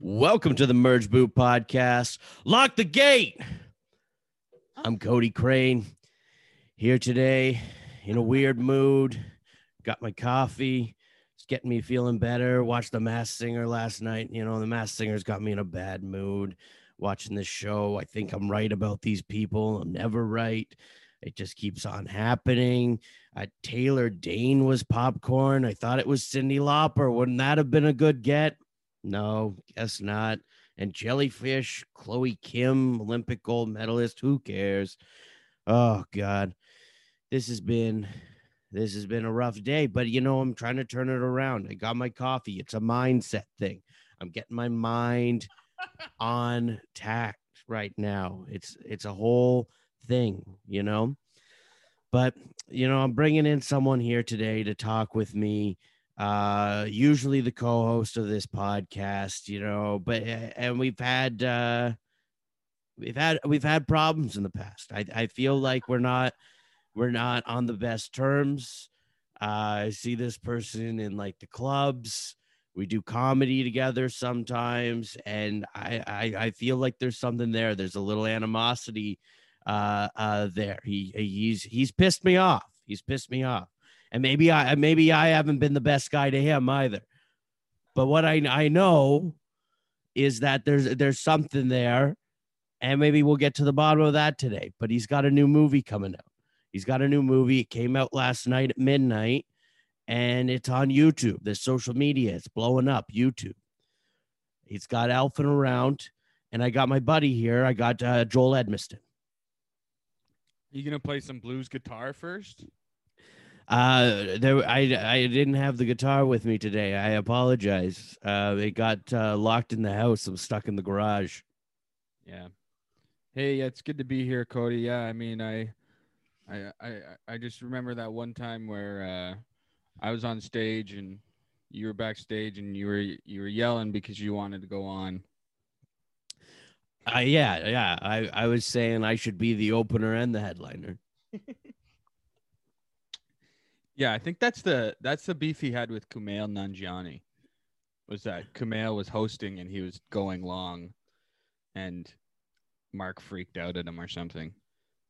Welcome to the Merge Boot Podcast. Lock the gate. I'm Cody Crane here today in a weird mood. Got my coffee. It's getting me feeling better. Watched The Masked Singer last night. You know, The Masked Singer's got me in a bad mood watching this show. I think I'm right about these people. I'm never right. It just keeps on happening. Uh, Taylor Dayne was popcorn. I thought it was Cyndi Lauper. Wouldn't that have been a good get? No, guess not. And Jellyfish, Chloe Kim, Olympic gold medalist. Who cares? Oh God, this has been this has been a rough day. But you know, I'm trying to turn it around. I got my coffee. It's a mindset thing. I'm getting my mind on tact right now. It's it's a whole thing, you know. But you know, I'm bringing in someone here today to talk with me. Uh, usually the co-host of this podcast, you know, but and we've had uh, we've had we've had problems in the past. I I feel like we're not we're not on the best terms. Uh, I see this person in like the clubs. We do comedy together sometimes, and I, I I feel like there's something there. There's a little animosity uh, uh, there. He he's he's pissed me off. He's pissed me off, and maybe I maybe I haven't been the best guy to him either. But what I I know is that there's there's something there, and maybe we'll get to the bottom of that today. But he's got a new movie coming out. He's got a new movie. It came out last night at midnight, and it's on YouTube. There's social media. It's blowing up. YouTube. He's got Elfing Around, and I got my buddy here. I got uh, Joel Edmiston. You gonna play some blues guitar first? Uh, there, I, I didn't have the guitar with me today. I apologize. Uh, it got uh, locked in the house. I'm stuck in the garage. Yeah. Hey, yeah, it's good to be here, Cody. Yeah, I mean, I, I, I, I just remember that one time where uh, I was on stage and you were backstage and you were you were yelling because you wanted to go on. Uh, yeah, yeah. I, I was saying I should be the opener and the headliner. Yeah, I think that's the that's the beef he had with Kumail Nanjiani. Was that Kumail was hosting and he was going long, and Marc freaked out at him or something.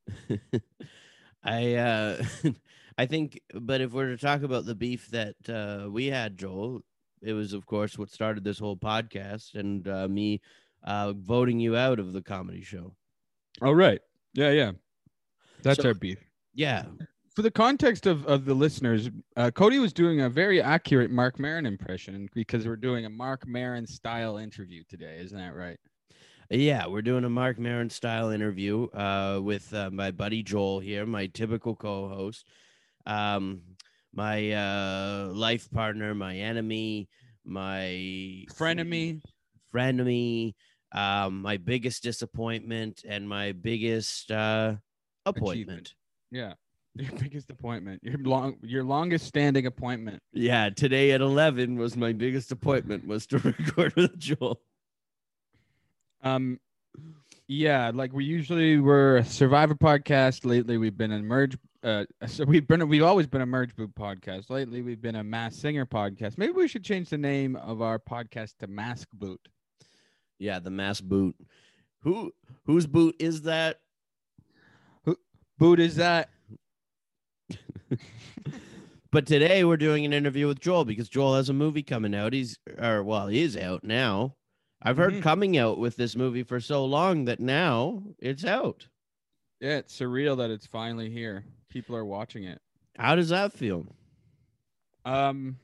I uh I think but if we're to talk about the beef that uh we had, Joel, it was of course what started this whole podcast and uh me uh voting you out of the comedy show. Oh right, yeah, yeah, that's So- our beef. Yeah. For the context of, of the listeners, uh, Cody was doing a very accurate Marc Maron impression because we're doing a Marc Maron style interview today, isn't that right? Yeah, we're doing a Mark Maron style interview uh, with uh, my buddy Joel here, my typical co-host, um, my uh, life partner, my enemy, my Frenemy. frenemy, um, my biggest disappointment, and my biggest uh, appointment. Yeah. Your biggest appointment, your long, your longest standing appointment. Yeah, today at eleven was my biggest appointment was to record with Joel. Um, yeah, like we usually were a Survivor podcast. Lately, we've been a merge. Uh, so we've been we've always been a merge boot podcast. Lately, we've been a Masked Singer podcast. Maybe we should change the name of our podcast to Mask Boot. Yeah, the mask boot. Who whose boot is that? Who Boot is that? But today we're doing an interview with Joel because Joel has a movie coming out. He's or well, he is out now. I've heard Mhm. coming out with this movie for so long that now it's out. Yeah, it's surreal that it's finally here. People are watching it. How does that feel? Um,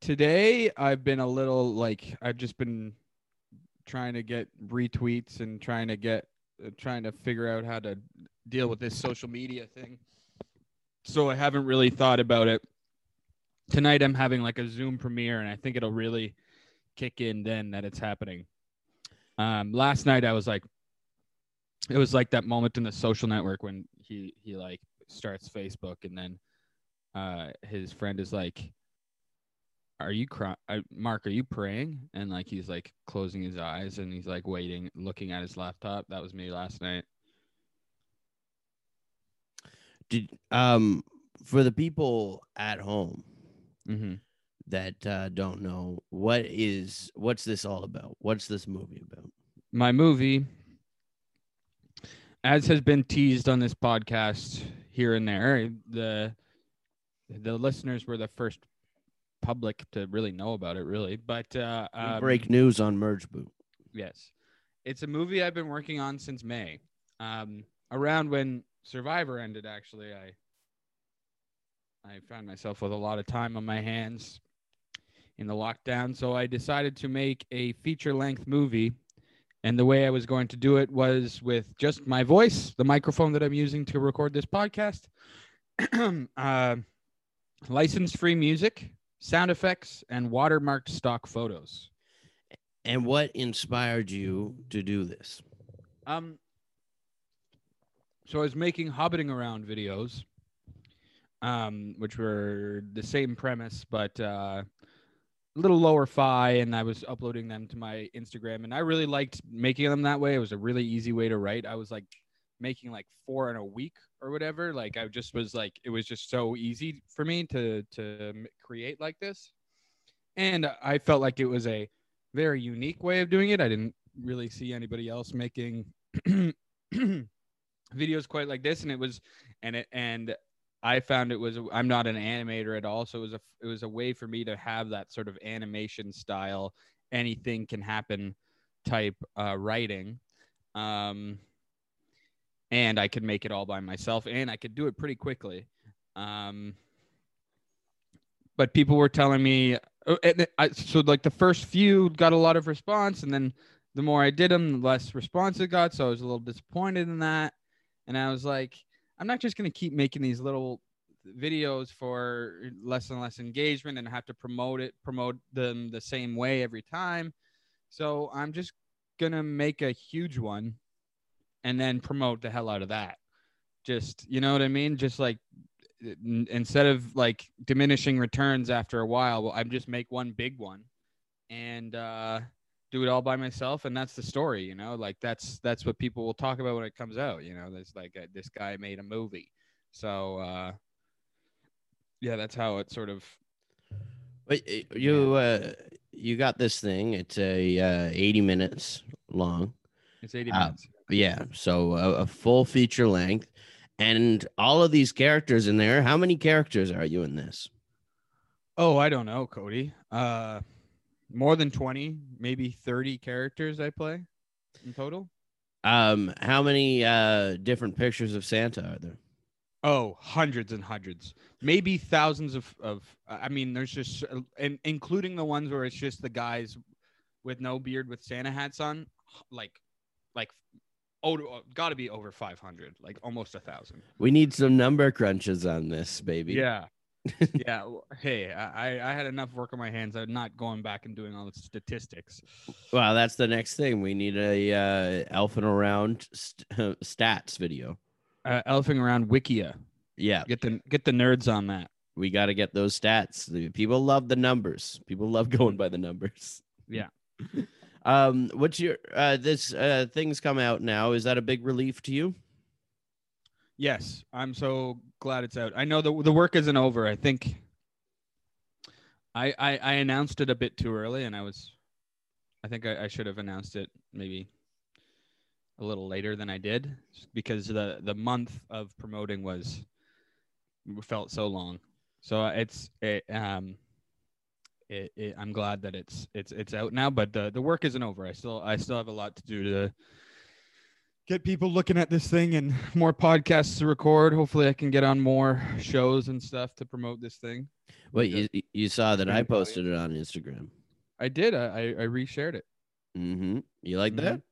today I've been a little like I've just been trying to get retweets and trying to get uh, trying to figure out how to deal with this social media thing. So I haven't really thought about it. Tonight I'm having like a Zoom premiere and I think it'll really kick in then that it's happening. Um last night I was like it was like that moment in the social network when he he like starts Facebook and then uh his friend is like are you crying, mark are you praying and like he's like closing his eyes and he's like waiting looking at his laptop that was me last night Did um for the people at home, mm-hmm. that uh, don't know what is what's this all about? What's this movie about? My movie, as has been teased on this podcast here and there, the the listeners were the first public to really know about it, really. But uh, We um, break news on Merge Boot. Yes. It's a movie I've been working on since May. Um, around when Survivor ended, actually, I I found myself with a lot of time on my hands in the lockdown. So I decided to make a feature length movie. And the way I was going to do it was with just my voice, the microphone that I'm using to record this podcast, uh, license free music, sound effects, and watermarked stock photos. And what inspired you to do this? Um, so I was making hobbiting around videos, um, which were the same premise, but uh, a little lower fi, and I was uploading them to my Instagram, and I really liked making them that way. It was a really easy way to write. I was like making like four in a week or whatever. Like I just was like, it was just so easy for me to to create like this, and I felt like it was a very unique way of doing it. I didn't really see anybody else making videos quite like this and it was and it and I found it was I'm not an animator at all so it was a it was a way for me to have that sort of animation style anything can happen type uh writing um and I could make it all by myself and I could do it pretty quickly um but people were telling me oh, I, so like the first few got a lot of response and then the more I did them, the less response it got. So I was a little disappointed in that. And I was like, I'm not just going to keep making these little videos for less and less engagement and have to promote it, promote them the same way every time. So I'm just going to make a huge one and then promote the hell out of that. Just, you know what I mean? Just like instead of like diminishing returns after a while, well, I'm just make one big one and, uh, do it all by myself and that's the story you know like that's that's what people will talk about when it comes out you know there's like uh this guy made a movie so uh yeah that's how it sort of But uh, you uh, you got this thing. It's a uh, 80 minutes long. it's 80 Uh, minutes Yeah, so a, a full feature length, and all of these characters in there. How many characters are you in this? oh i don't know cody uh more than 20 maybe 30 characters i play in total Um, how many uh different pictures of Santa are there? Oh, hundreds and hundreds, maybe thousands of of. I mean, there's just, and including the ones where it's just the guys with no beard with Santa hats on, like, like, oh, got to be over five hundred, like almost a thousand. We need some number crunches on this, baby. Yeah, yeah. Hey, I I had enough work on my hands. I'm not going back and doing all the statistics. Well, that's the next thing. We need a uh, elfing around st- stats video. Uh, elfing around Wikia. Yeah, Get the get the nerds on that. we got to get those stats. People love the numbers. People love going by the numbers. Yeah. um, what's your uh this uh things come out now? Is that a big relief to you? Yes, I'm so glad it's out. I know the the work isn't over. I think I I, I announced it a bit too early, and I was, I think I, I should have announced it maybe a little later than I did, because the the month of promoting was felt so long. So it's it um. It, it, I'm glad that it's it's it's out now, but the the work isn't over. I still I still have a lot to do to get people looking at this thing and more podcasts to record. Hopefully, I can get on more shows and stuff to promote this thing. Well, you, you saw that I Thank you, audience. posted it on Instagram. I did. I I, I reshared it. Mm-hmm. You like that? Mhm.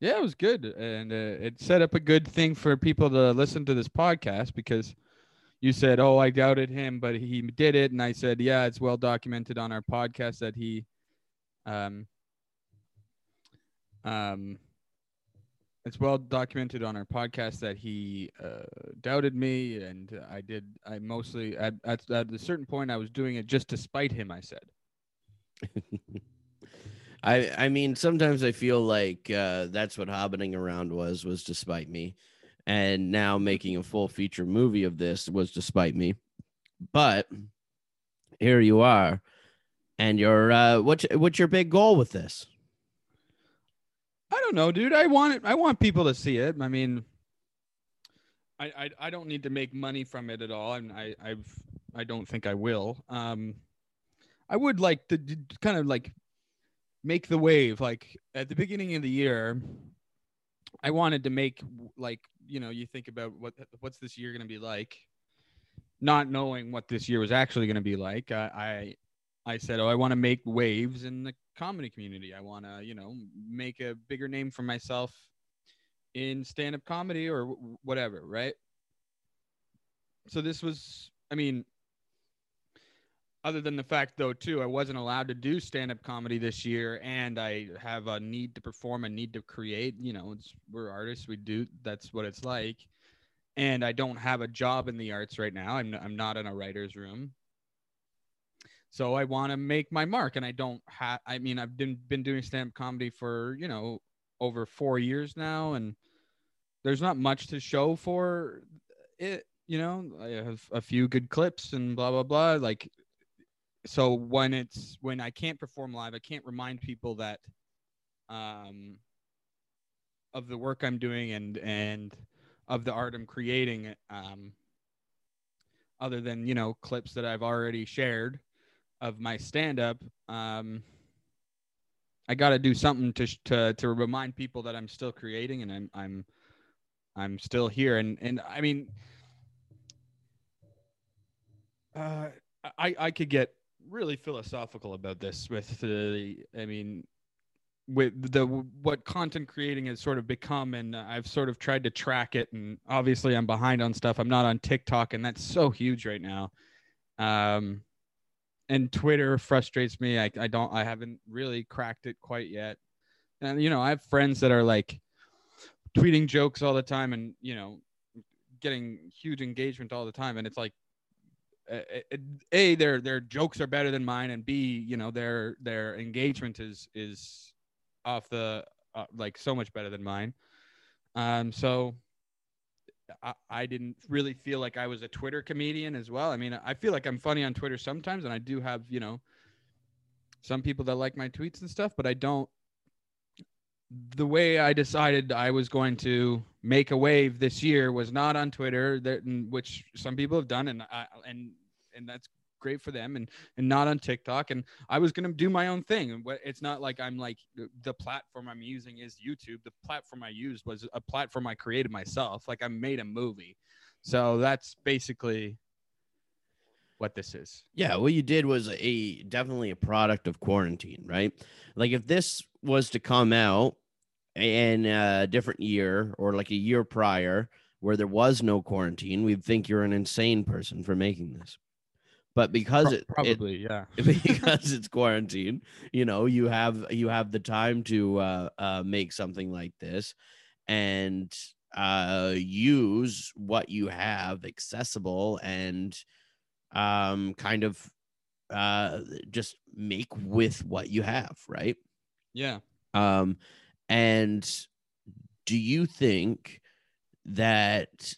Yeah, it was good, and uh, it set up a good thing for people to listen to this podcast because you said, "Oh, I doubted him, but he did it," and I said, "Yeah, it's well documented on our podcast that he, um, um." It's well documented on our podcast that he uh, doubted me, and I did. I mostly at, at at a certain point I was doing it just to spite him. I said, I I mean, sometimes I feel like uh, that's what hobbiting around was was despite me, and now making a full feature movie of this was despite me. But here you are, And your uh, what's what's your big goal with this? Don't know, dude. I want it. I want people to see it. I mean, I I, I don't need to make money from it at all, and I I've I don't think I will. Um, I would like to d- kind of like make the wave. Like at the beginning of the year, I wanted to make like you know you think about what what's this year going to be like, not knowing what this year was actually going to be like. I I, I said, oh, I want to make waves in the comedy community. I want to you know make a bigger name for myself in stand up comedy or w- whatever, right? So this was, I mean, other than the fact though too i wasn't allowed to do stand-up comedy this year and i have a need to perform a need to create you know we're artists we do that's what it's like and i don't have a job in the arts right now i'm, I'm not in a writer's room so i want to make my mark and i don't have i mean i've been been doing stand-up comedy for you know over four years now and there's not much to show for it you know? I have a few good clips and blah blah blah like so when it's when I can't perform live, I can't remind people that um of the work I'm doing and and of the art I'm creating um other than you know clips that I've already shared of my stand up um I got to do something to to to remind people that I'm still creating and I'm I'm I'm still here. And and I mean uh I I could get really philosophical about this with the i mean with the what content creating has sort of become and i've sort of tried to track it and obviously i'm behind on stuff. I'm not on tiktok and that's so huge right now. Um and twitter frustrates me i, I don't i haven't really cracked it quite yet. And you know i have friends that are like tweeting jokes all the time and you know getting huge engagement all the time. And it's like a their their jokes are better than mine and b you know their their engagement is is off the uh, like so much better than mine. Um so I, I didn't really feel like i was a twitter comedian as well. I mean i feel like i'm funny on twitter sometimes and i do have you know some people that like my tweets and stuff but i don't the way I decided I was going to make a wave this year was not on Twitter, that which some people have done, and I, and and that's great for them, and and not on TikTok. And I was to do my own thing. And it's not like I'm like the platform I'm using is YouTube. The platform I used was a platform I created myself. Like I made a movie, so that's basically what this is. Yeah, what you did was a definitely a product of quarantine, right? Like if this was to come out in a different year or like a year prior where there was no quarantine, we'd think you're an insane person for making this. But because Pro- it probably it, yeah because it's quarantine, you know, you have you have the time to uh, uh, make something like this and uh, use what you have accessible and um, kind of uh, just make with what you have, right? Yeah. Um, and do you think that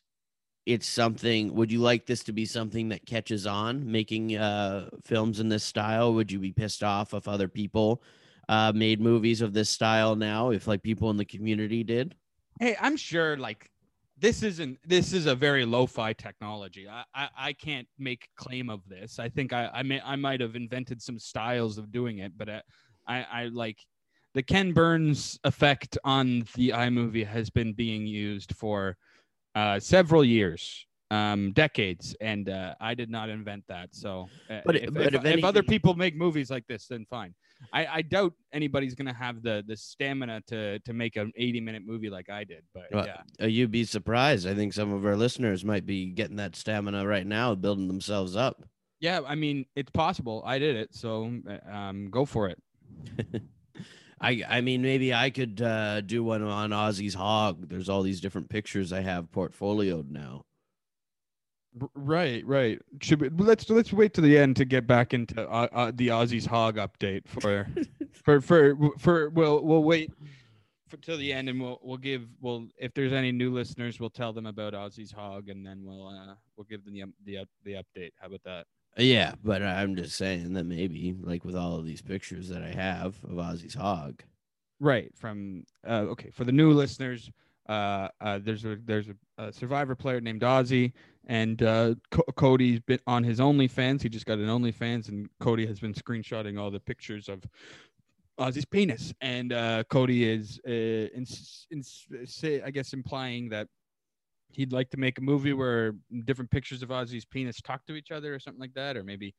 it's something would you like this to be something that catches on making uh films in this style? Would you be pissed off if other people uh made movies of this style now if like people in the community did? Hey i'm sure like this isn't this is a very lo-fi technology. I i, I can't make claim of this. I think i i may i might have invented some styles of doing it but I, I, I like the Ken Burns effect on the iMovie has been being used for uh, several years, um, decades, and uh, I did not invent that. So, uh, but, if, but if, if, if, other people make movies like this, then fine. I, I doubt anybody's gonna have the the stamina to to make an 80 minute movie like I did. But well, yeah, uh, you'd be surprised. I think some of our listeners might be getting that stamina right now, building themselves up. Yeah, I mean, it's possible. I did it, so um, go for it. I I mean maybe I could uh, do one on Ozzy's hog. There's all these different pictures I have portfolioed now. Right, right. Should we, let's let's wait to the end to get back into uh, uh, the Ozzy's hog update for for for for we'll we'll wait for till the end and we'll we'll give we'll if there's any new listeners we'll tell them about Ozzy's hog and then we'll uh we'll give them the the the update. How about that? Yeah, but I'm just saying that maybe, like with all of these pictures that I have of Ozzy's hog. Right. From uh, okay, for the new listeners, uh, uh, there's a there's a, a Survivor player named Ozzy, and uh, Co- Cody's been on his OnlyFans. He just got an OnlyFans, and Cody has been screenshotting all the pictures of Ozzy's penis, and uh, Cody is, uh, in, in, say, I guess, implying that he'd like to make a movie where different pictures of Ozzy's penis talk to each other, or something like that, or maybe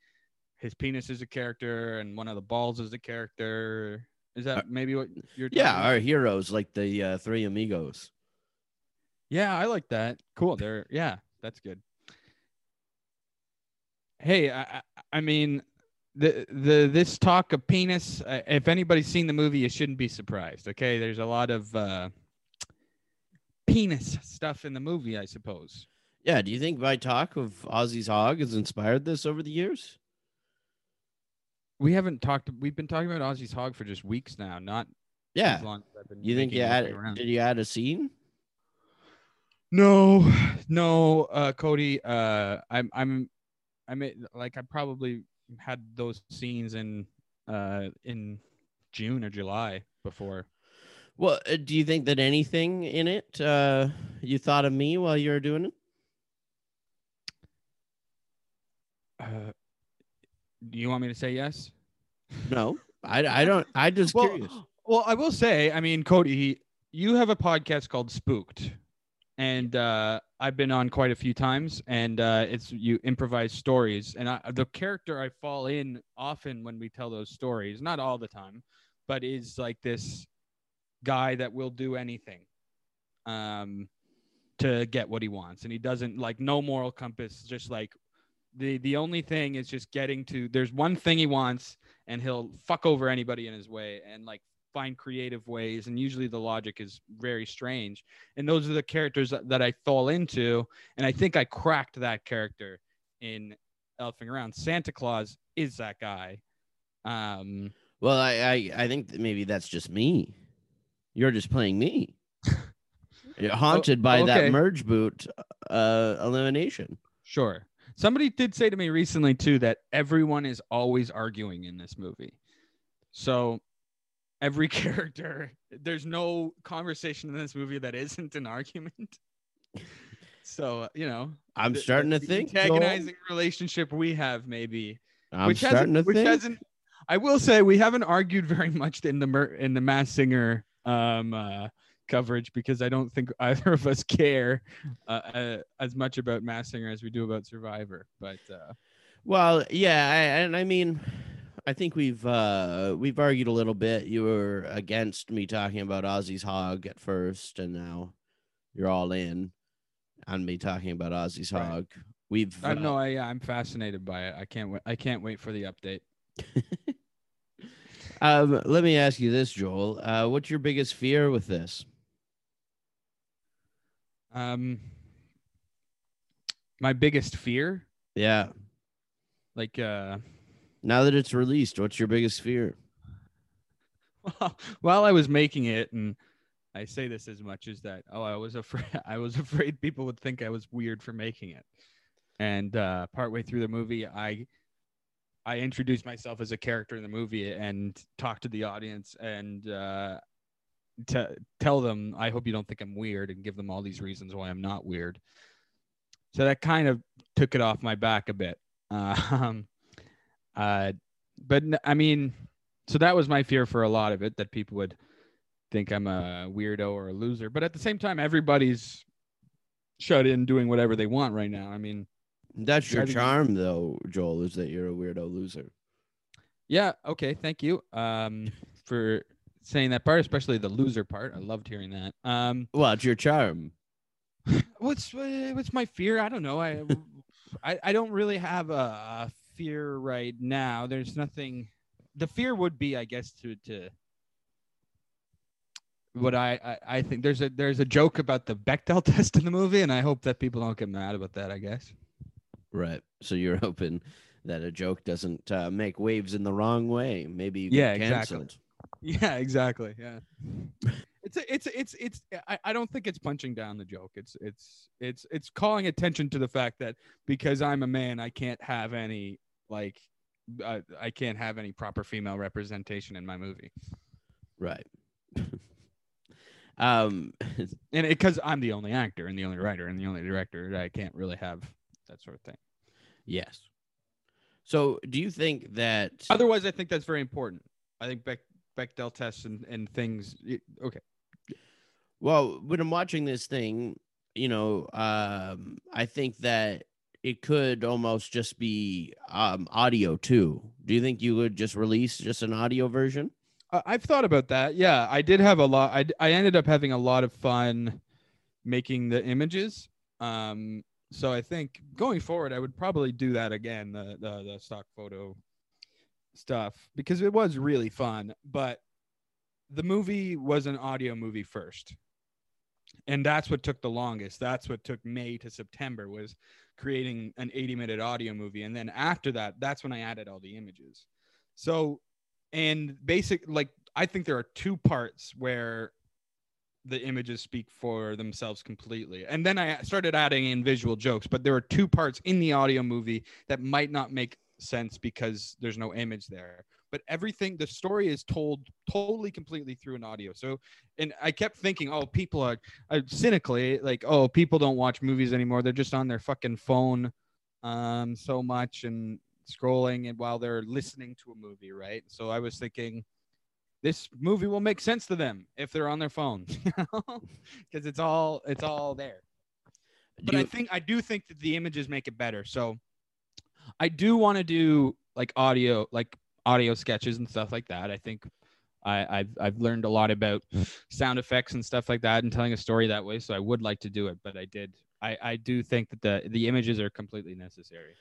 his penis is a character and one of the balls is a character. Is that Uh, maybe what you're? Yeah, talking our heroes, like the uh, three amigos. Yeah, I like that. Cool. They're yeah, that's good. Hey, I, I- I mean, the the this talk of penis. Uh, if anybody's seen the movie, you shouldn't be surprised. Okay, there's a lot of uh, penis stuff in the movie, I suppose. Yeah, do you think my talk of Ozzy's hog has inspired this over the years? We haven't talked. We've been talking about Ozzy's hog for just weeks now, not Yeah. as long as I've been. You think you my add did you add a scene? No, no, uh, Cody. Uh, I'm, I'm, I made like I probably had those scenes in, uh, in June or July before. Well, uh, do you think that anything in it uh you thought of me while you were doing it? Uh, do you want me to say yes? No. I, I don't I just Well, curious. well, I will say, I mean, Cody, you have a podcast called Spooked, and uh, I've been on quite a few times, and uh, it's you improvise stories, and I, the character I fall in often when we tell those stories, not all the time, but is like this guy that will do anything, um, to get what he wants, and he doesn't like no moral compass, just like. The, the only thing is just getting to there's one thing he wants and he'll fuck over anybody in his way and like find creative ways. And usually the logic is very strange. And those are the characters that, that i fall into. And i think i cracked that character in elfing around. Santa claus is that guy. Um Well, I, I I think that maybe that's just me. You're just playing me. You're haunted by okay. that merge boot uh elimination. sure somebody did say to me recently too that everyone is always arguing in this movie so every character there's no conversation in this movie that isn't an argument so you know I'm the- starting to think Joel. antagonizing relationship we have maybe I'm which starting to hasn't, which think. hasn't I will say we haven't argued very much in the mer- in the Masked Singer um uh coverage because I don't think either of us care uh, uh, as much about Masked Singer as we do about Survivor but uh Well, yeah, I, and I mean, I think we've uh we've argued a little bit. You were against me talking about Ozzy's hog at first, and now you're all in on me talking about Ozzy's Right. hog. We've I uh, know I yeah, I'm fascinated by it I can't wait I can't wait for the update um, let me ask you this, Joel. Uh, what's your biggest fear with this? um my biggest fear Yeah, like uh now that it's released, what's your biggest fear? Well, while I was making it, and I say this as much as that, oh, I was afraid I was afraid people would think I was weird for making it. And uh, partway through the movie, I I introduced myself as a character in the movie and talked to the audience and uh, to tell them, I hope you don't think I'm weird, and give them all these reasons why I'm not weird. So that kind of took it off my back a bit. Um, uh, but I mean, so that was my fear for a lot of it that people would think I'm a weirdo or a loser. But at the same time, everybody's shut in doing whatever they want right now. I mean, That's your charm, though, Joel, is that you're a weirdo loser. yeah, okay, thank you um, for saying that part, especially the loser part. I loved hearing that. Um, Well, it's your charm. what's uh, what's my fear? I don't know. I I, I don't really have a, a fear right now. There's nothing. The fear would be, I guess, to to what I, I I think there's a there's a joke about the Bechdel test in the movie, and I hope that people don't get mad about that. I guess. Right. So you're hoping that a joke doesn't uh, make waves in the wrong way. Maybe you Yeah, exactly. Yeah, exactly. Yeah. It's a, it's it's it's I, I don't think it's punching down the joke. It's it's it's it's calling attention to the fact that because I'm a man, I can't have any like I, I can't have any proper female representation in my movie. Right. um, And because I'm the only actor and the only writer and the only director, I can't really have that sort of thing. Yes. So, do you think that? Otherwise, I think that's very important. I think Beck, Bechdel tests and, and things. okay. Well, when I'm watching this thing, you know, um, I think that it could almost just be um, audio too. Do you think you would just release just an audio version? I've thought about that. Yeah, I did have a lot. I, I ended up having a lot of fun making the images. Um, so I think going forward, I would probably do that again, the, the, the stock photo stuff, because it was really fun. But the movie was an audio movie first. And that's what took the longest. That's what took May to September was creating an 80 minute audio movie. And then after that, that's when I added all the images. So and basic like i think there are two parts where the images speak for themselves completely. And then i started adding in visual jokes but there are two parts in the audio movie that might not make sense because there's no image there. But everything the story is told totally completely through an audio. So and i kept thinking oh people are, are cynically like oh people don't watch movies anymore. They're just on their fucking phone um so much and scrolling and while they're listening to a movie, right? So I was thinking this movie will make sense to them if they're on their phones, you know, because it's all it's all there. But Do I think I do think that the images make it better. So I do want to do like audio, like audio sketches and stuff like that. I think I, I've I've learned a lot about sound effects and stuff like that and telling a story that way. So I would like to do it, but I did. I, I do think that the the images are completely necessary.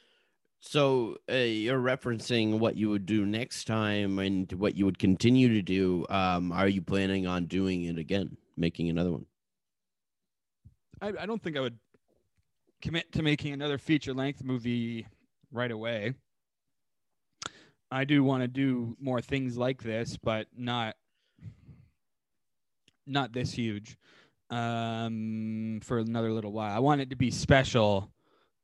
So uh, you're referencing what you would do next time and what you would continue to do. Um, are you planning on doing it again, making another one? I, I don't think I would commit to making another feature length movie right away. I do want to do more things like this, but not not this huge um for another little while. I want it to be special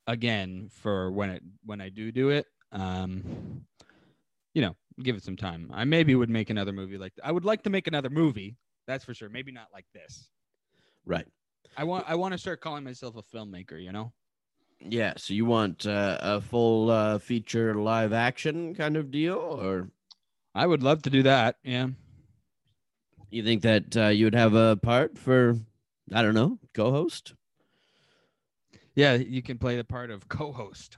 again for when it when I do do it. Um you know, give it some time. I maybe would make another movie like I would like to make another movie. That's for sure. Maybe not like this. Right. I want I want to start calling myself a filmmaker, you know? Yeah. So you want uh, a full uh, feature live action kind of deal, or I would love to do that. Yeah. you think that uh, you would have a part for, I don't know, co-host? Yeah, you can play the part of co-host.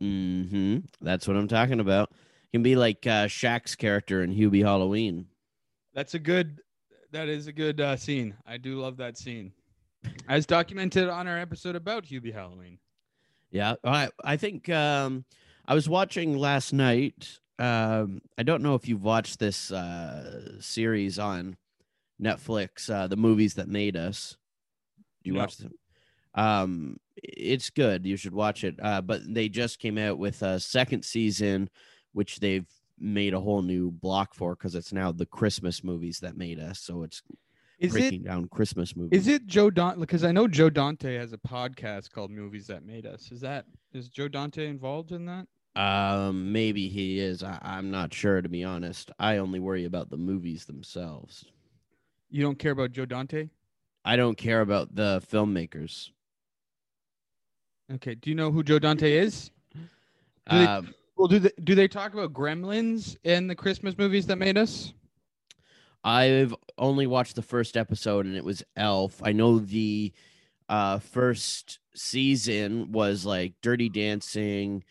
Mm-hmm. That's what I'm talking about. You can be like uh, Shaq's character in Hubie Halloween. That's a good that is a good uh, scene. I do love that scene. As documented on our episode about Hubie Halloween. Yeah, I I think um, I was watching last night. Um, I don't know if you've watched this uh, series on Netflix, uh, the movies that made us. Do you No. watch them? Um, it's good. You should watch it. Uh, but they just came out with a second season, which they've made a whole new block for because it's now the Christmas movies that made us. So it's Is it breaking down Christmas movies. is it Joe Dante because I know Joe Dante has a podcast called Movies That Made Us. Is that is Joe Dante involved in that? Um, maybe he is. I, I'm not sure to be honest. I only worry about the movies themselves. You don't care about Joe Dante? I don't care about the filmmakers. Okay. Do you know who Joe Dante is? Do they- Um, Well, do they, do they talk about Gremlins in the Christmas movies that made us? I've only watched the first episode, and it was Elf. I know the uh, first season was like Dirty Dancing.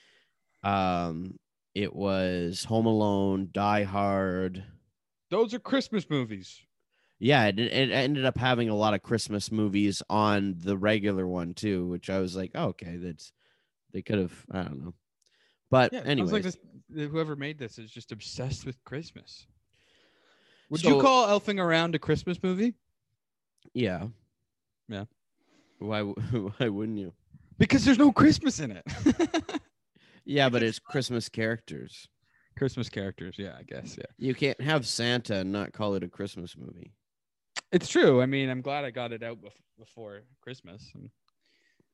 Um, it was Home Alone, Die Hard. Those are Christmas movies. Yeah, it, it ended up having a lot of Christmas movies on the regular one too, which I was like, oh, okay, that's they could have. I don't know, but Yeah, anyway, like this, whoever made this is just obsessed with Christmas. Would So- you call Elfing Around a Christmas movie? yeah, Yeah. Why? Why wouldn't you? Because there's no Christmas in it. Yeah, but it's Christmas characters. Christmas characters, yeah, I guess, yeah. You can't have Santa and not call it a Christmas movie. It's true. I mean, I'm glad I got it out bef- before Christmas, and-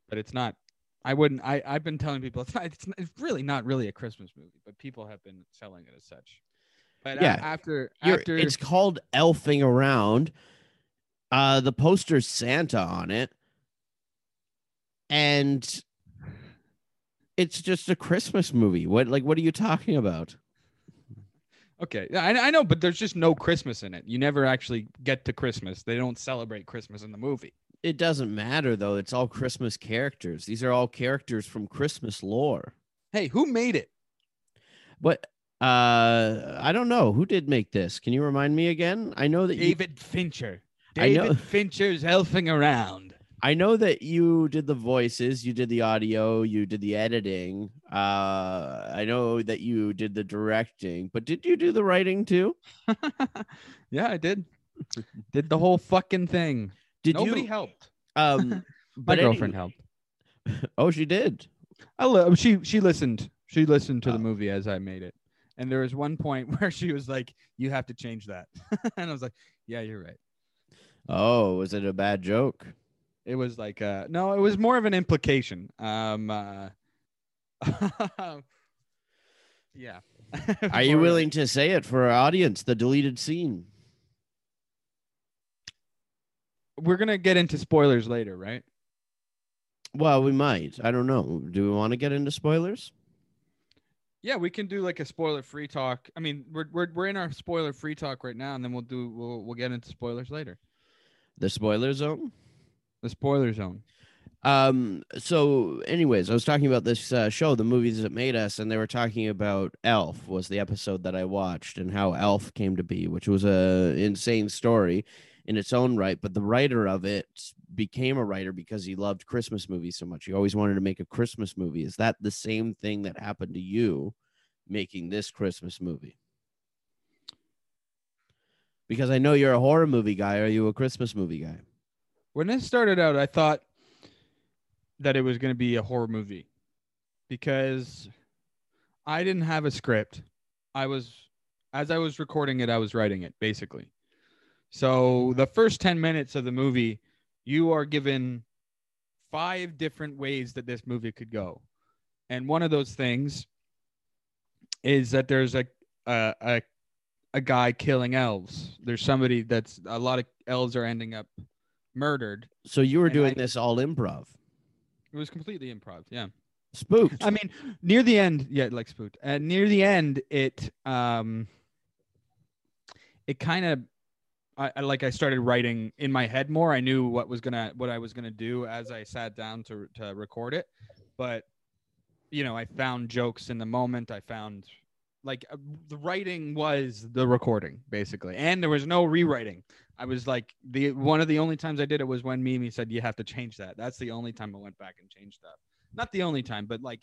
but it's not I wouldn't. I I've been telling people it's not, it's, it's really not really a Christmas movie, but people have been selling it as such. But Yeah. after You're- after it's called elfing around. Uh, the poster's Santa on it, and it's just a Christmas movie. What like what are you talking about? Okay, I, I know, but there's just no Christmas in it. You never actually get to Christmas. They don't celebrate Christmas in the movie. It doesn't matter though. It's all Christmas characters. These are all characters from Christmas lore. Hey, who made it? But uh, I don't know who did make this. Can you remind me again? I know that you, David Fincher. I know- David Fincher's elfing around. I know that you did the voices, you did the audio, you did the editing. Uh, I know that you did the directing, but did you do the writing too? yeah, I did. Did the whole fucking thing. Did Nobody you? helped. Um, My but any- girlfriend helped. Oh, she did. I li- she she listened. She listened to Oh. the movie as I made it. And there was one point where she was like, "You have to change that," and I was like, "Yeah, you're right." Oh, was it a bad joke? It was like, uh, no, it was more of an implication. Um, uh, yeah. Are you willing to say it for our audience? The deleted scene. We're gonna get into spoilers later, right? Well, we might. I don't know. Do we want to get into spoilers? Yeah, we can do like a spoiler-free talk. I mean, we're we're we're in our spoiler-free talk right now, and then we'll do we'll we'll get into spoilers later. The spoiler zone. The spoiler zone. Um. So, anyways, I was talking about this uh, show, the movies that made us, and they were talking about Elf. Was the episode that I watched, and how Elf came to be, which was a insane story in its own right. But the writer of it became a writer because he loved Christmas movies so much. He always wanted to make a Christmas movie. Is that the same thing that happened to you, making this Christmas movie? Because I know you're a horror movie guy. Are you a Christmas movie guy? When this started out, I thought that it was going to be a horror movie because I didn't have a script. I was, as I was recording it, I was writing it basically. So the first 10 minutes of the movie, you are given five different ways that this movie could go. And one of those things is that there's a, a, a, a guy killing elves. There's somebody that's a lot of elves are ending up murdered. So you were And doing I- this all improv. It was completely improv. Yeah. Spooked. I mean, near the end, yeah, like spooked. Uh, near the end, it um, it kind of, I, I like I started writing in my head more. I knew what was gonna, what I was gonna do as I sat down to to record it, but you know, I found jokes in the moment. I found like uh, the writing was the recording basically, and there was no rewriting. I was like the one of the only times I did it was when Mimi said you have to change that. That's the only time I went back and changed stuff. Not the only time, but like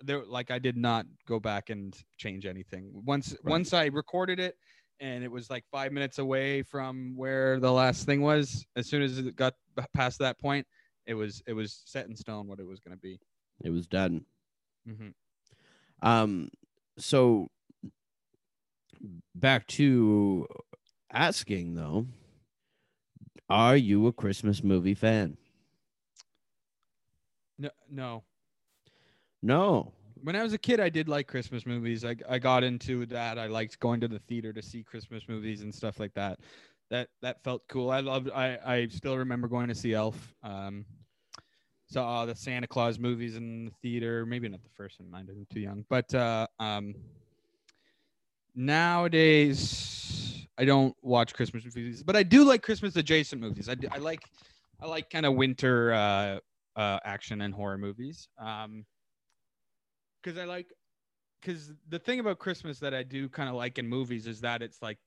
there like I did not go back and change anything. Once Right. once I recorded it and it was like 5 minutes away from where the last thing was, as soon as it got past that point, it was it was set in stone what it was going to be. it was done. hmm Um, so back to asking though, are you a Christmas movie fan? No no. No. when I was a kid, I did like Christmas movies. I I got into that. I liked going to the theater to see Christmas movies and stuff like that. That that felt cool. I loved. I I still remember going to see Elf. Um, saw the Santa Claus movies in the theater. Maybe not the first one. Mine I'm too young. But uh, um, nowadays I don't watch Christmas movies, but I do like Christmas adjacent movies. I, d- I like I like kind of winter uh, uh, action and horror movies. Um, because I like because the thing about Christmas that I do kind of like in movies is that it's like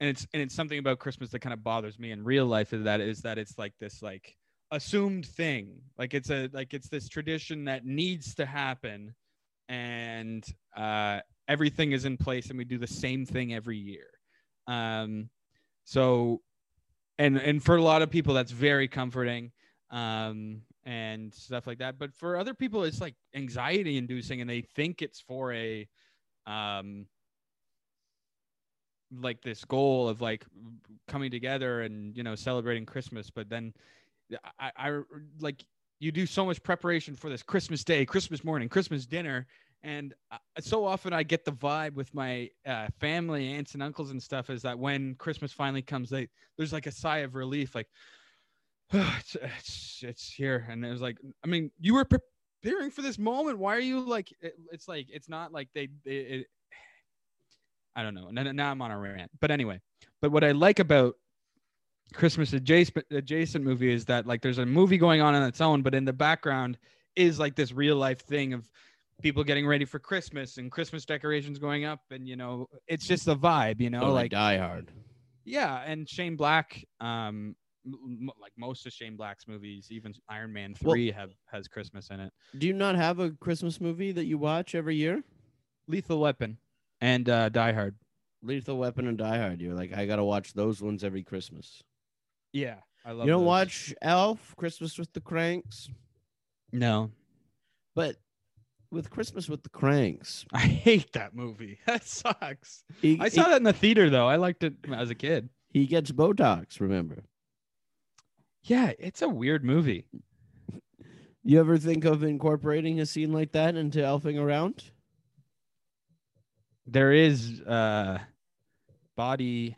and it's and it's something about Christmas that kind of bothers me in real life is that is that it's like this like assumed thing like it's a like it's this tradition that needs to happen and uh everything is in place and we do the same thing every year. Um so and and for a lot of people that's very comforting um and stuff like that. But for other people it's like anxiety inducing and they think it's for a um like this goal of like coming together and you know celebrating christmas. But then i i like you do so much preparation for this Christmas day, Christmas morning, Christmas dinner, and uh, so often I get the vibe with my uh, family, aunts and uncles and stuff, is that when Christmas finally comes, they there's like a sigh of relief, like it's, it's it's here, and it was like, I mean, you were preparing for this moment. Why are you like? It, it's like it's not like they. they it, I don't know. Now, now I'm on a rant, but anyway. But what I like about Christmas adjacent adjacent movie is that like there's a movie going on on its own, but in the background is like this real life thing of people getting ready for Christmas and Christmas decorations going up, and you know, it's just the vibe, you know, like Die Hard. yeah. And Shane Black, um, m- like most of Shane Black's movies, even Iron Man Well- three have has Christmas in it. Do you not have a Christmas movie that you watch every year? Lethal Weapon and uh, Die Hard. Lethal Weapon and Die Hard. You're like, I gotta watch those ones every Christmas. Yeah, I love. you don't those. watch Elf, Christmas with the Cranks, No, but with Christmas with the Cranks, I hate that movie. That sucks. he, I saw he, that in the theater though. I liked it as a kid. he gets Botox. Remember? Yeah, it's a weird movie. You ever think of incorporating a scene like that into elfing around? There is uh body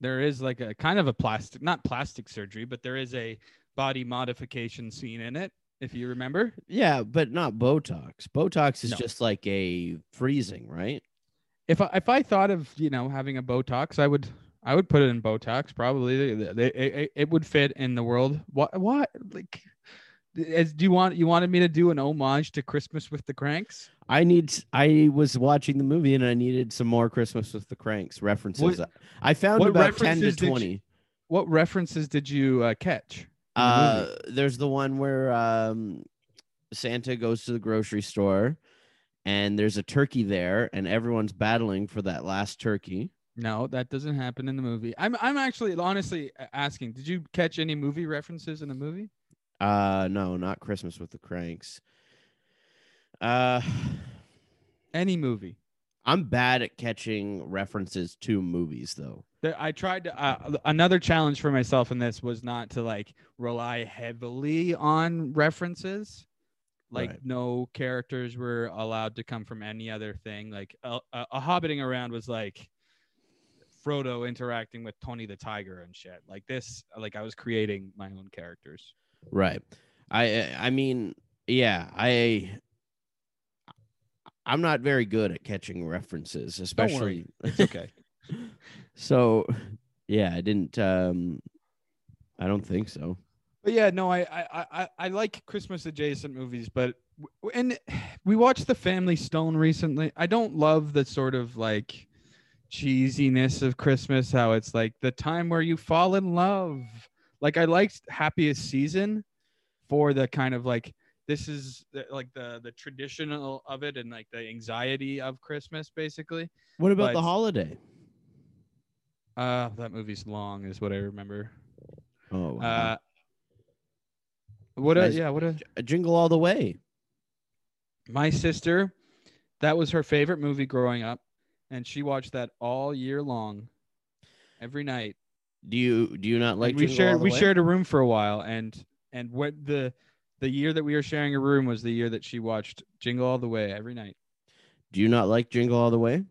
there is like a kind of a plastic not plastic surgery, but there is a body modification scene in it, if you remember. Yeah, but not Botox. Botox is No. just like a freezing, right? If I if I thought of, you know, having a Botox, I would I would put it in Botox probably. They- they- It, it would fit in the world. What what like as do you want you wanted me to do an homage to Christmas with the Cranks? I need. I was watching the movie and I needed some more Christmas with the Cranks references. I found what about ten to references did you- twenty. What references did you uh, catch? Uh, there's the one where um, Santa goes to the grocery store, and there's a turkey there, and everyone's battling for that last turkey. No, that doesn't happen in the movie. I'm I'm actually honestly asking, did you catch any movie references in the movie? Uh, no, not Christmas with the Cranks. Uh, Any movie? I'm bad at catching references to movies, though. I tried to. Uh, another challenge for myself in this was not to like rely heavily on references. Like Right. no characters were allowed to come from any other thing. Like a, a, a hobbiting around was like Frodo interacting with Tony the Tiger and shit. Like this, like I was creating my own characters. Right. I I mean, yeah, I I'm not very good at catching references, especially it's okay. so yeah, I didn't um I don't think so. But yeah, no, I I I, I- like Christmas adjacent movies, but and we watched The Family Stone recently. I don't love the sort of like cheesiness of Christmas, how it's like the time where you fall in love. Like I liked Happiest Season for the kind of like this is the, like the the traditional of it and like the anxiety of Christmas, basically. What about the holiday? Uh, that movie's long, is what I remember. Oh, wow. Uh, what a Nice. yeah, what a a jingle all the way. my sister that was her favorite movie growing up and she watched that all year long every night Do you do you not like And we Jingle shared All the we Way? shared a room for a while and and what the the year that we were sharing a room was the year that she watched jingle all the way every night Do you not like Jingle All the Way?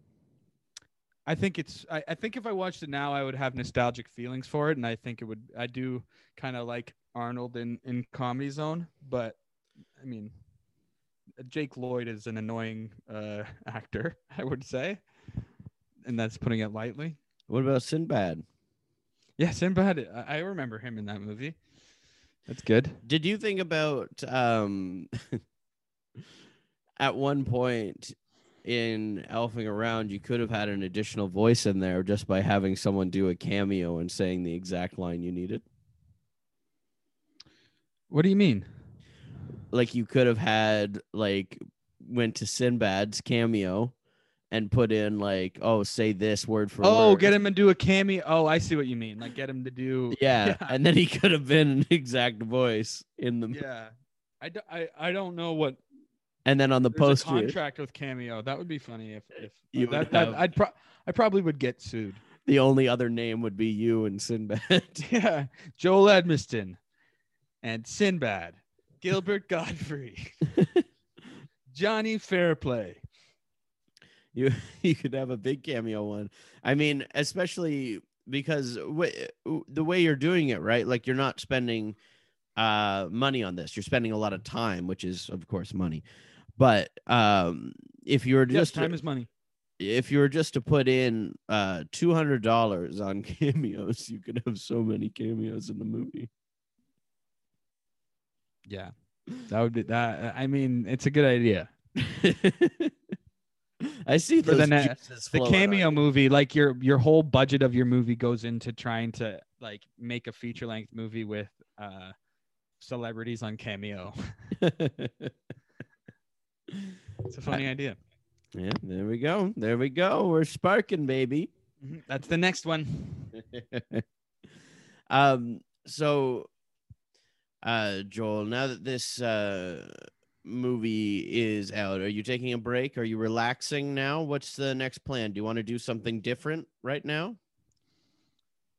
I think it's i, I think if i watched it now i would have nostalgic feelings for it and i think it would i do kind of like arnold in in comedy zone but i mean jake lloyd is an annoying uh actor i would say and that's putting it lightly What about Sinbad? Yeah, Sinbad. I I remember him in that movie. That's good. Did you think about um at one point in elfing around you could have had an additional voice in there just by having someone do a cameo and saying the exact line you needed? What do you mean? Like you could have had like went to Sinbad's cameo and put in like, oh, say this word for Oh, word. get him to do a cameo. Oh, I see what you mean. Like get him to do. Yeah, Yeah. and then he could have been an exact voice in the Yeah. I, do, I, I don't know what and then on the there's a contract with cameo. That would be funny if if You that, that I'd pro- I probably would get sued. the only other name would be you and Sinbad. Yeah, Joel Edmiston and Sinbad Gilbert Gottfried, Johnny Fairplay. You you could have a big cameo one. I mean, especially because w- the way you're doing it, right? Like you're not spending uh money on this. You're spending a lot of time, which is of course money. But um if you were Yes, just time is money. if you were just to put in uh two hundred dollars on cameos, you could have so many cameos in the movie. Yeah, that would be that. I mean, it's a good idea. I see For the those juices The cameo movie, like your your whole budget of your movie goes into trying to like make a feature length movie with uh celebrities on cameo. It's a funny idea. yeah, there we go. There we go. We're sparking, baby. Mhm. That's the next one. um so uh joel now that this uh movie is out are you taking a break are you relaxing now what's the next plan do you want to do something different right now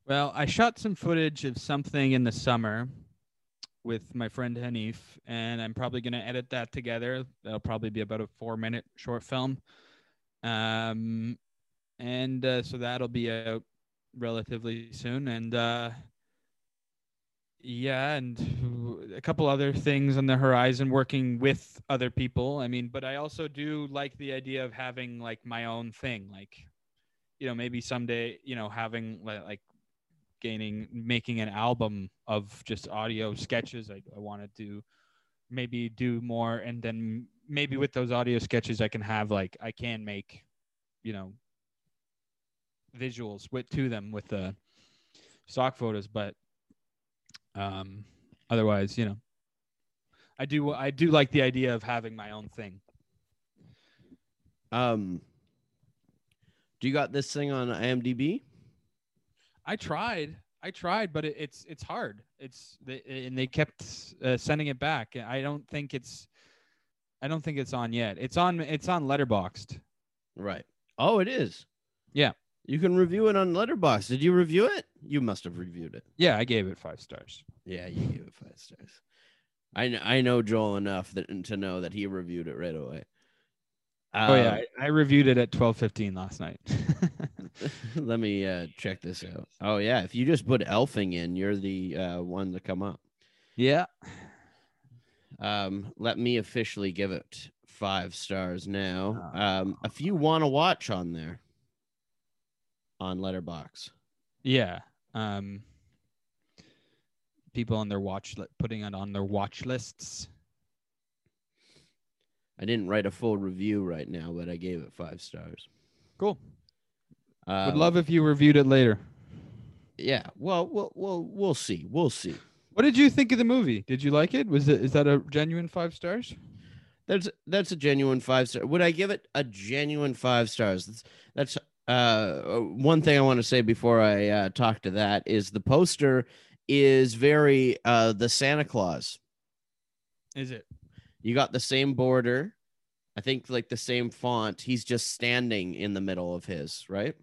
Well, I shot some footage of something in the summer with my friend Hanif, and I'm probably going to edit that together. That'll probably be about a four minute short film. Um, and uh, so that'll be out relatively soon. And uh, yeah, and a couple other things on the horizon working with other people. I mean, but I also do like the idea of having like my own thing, like, you know, maybe someday, you know, having li- like gaining making an album of just audio sketches. I, I want to do maybe do more and then maybe with those audio sketches I can have like I can make you know visuals with to them with the stock photos but um otherwise you know I do I do like the idea of having my own thing. Um do you got this thing on imdb I tried. I tried, but it, it's it's hard. It's they, and they kept uh, sending it back. I don't think it's I don't think it's on yet. It's on it's on Letterboxd. right oh it is Yeah. you can review it on letterbox did you review it you must have reviewed it Yeah, I gave it five stars. yeah you gave it five stars i, kn- I know joel enough that, to know that he reviewed it right away oh yeah, Um, I, I reviewed it at twelve fifteen last night. Let me uh, check this out. Oh yeah, if you just put elfing in, you're the uh, one to come up. yeah. Um, let me officially give it five stars now. Ah. Um, a few want to watch on there on Letterbox. Yeah. Um people on their watch li- putting it on their watch lists. I didn't write a full review right now, but I gave it five stars. Cool. Um, Would love if you reviewed it later. Yeah. Well, we'll we'll we'll see. We'll see. What did you think of the movie? Did you like it? Was it is that a genuine five stars? That's that's a genuine five star. Would I give it a genuine five stars? That's that's uh one thing I want to say before I uh, talk to that is the poster is very uh the Santa Claus. Is it? You got the same border, I think like the same font. He's just standing in the middle of his, right?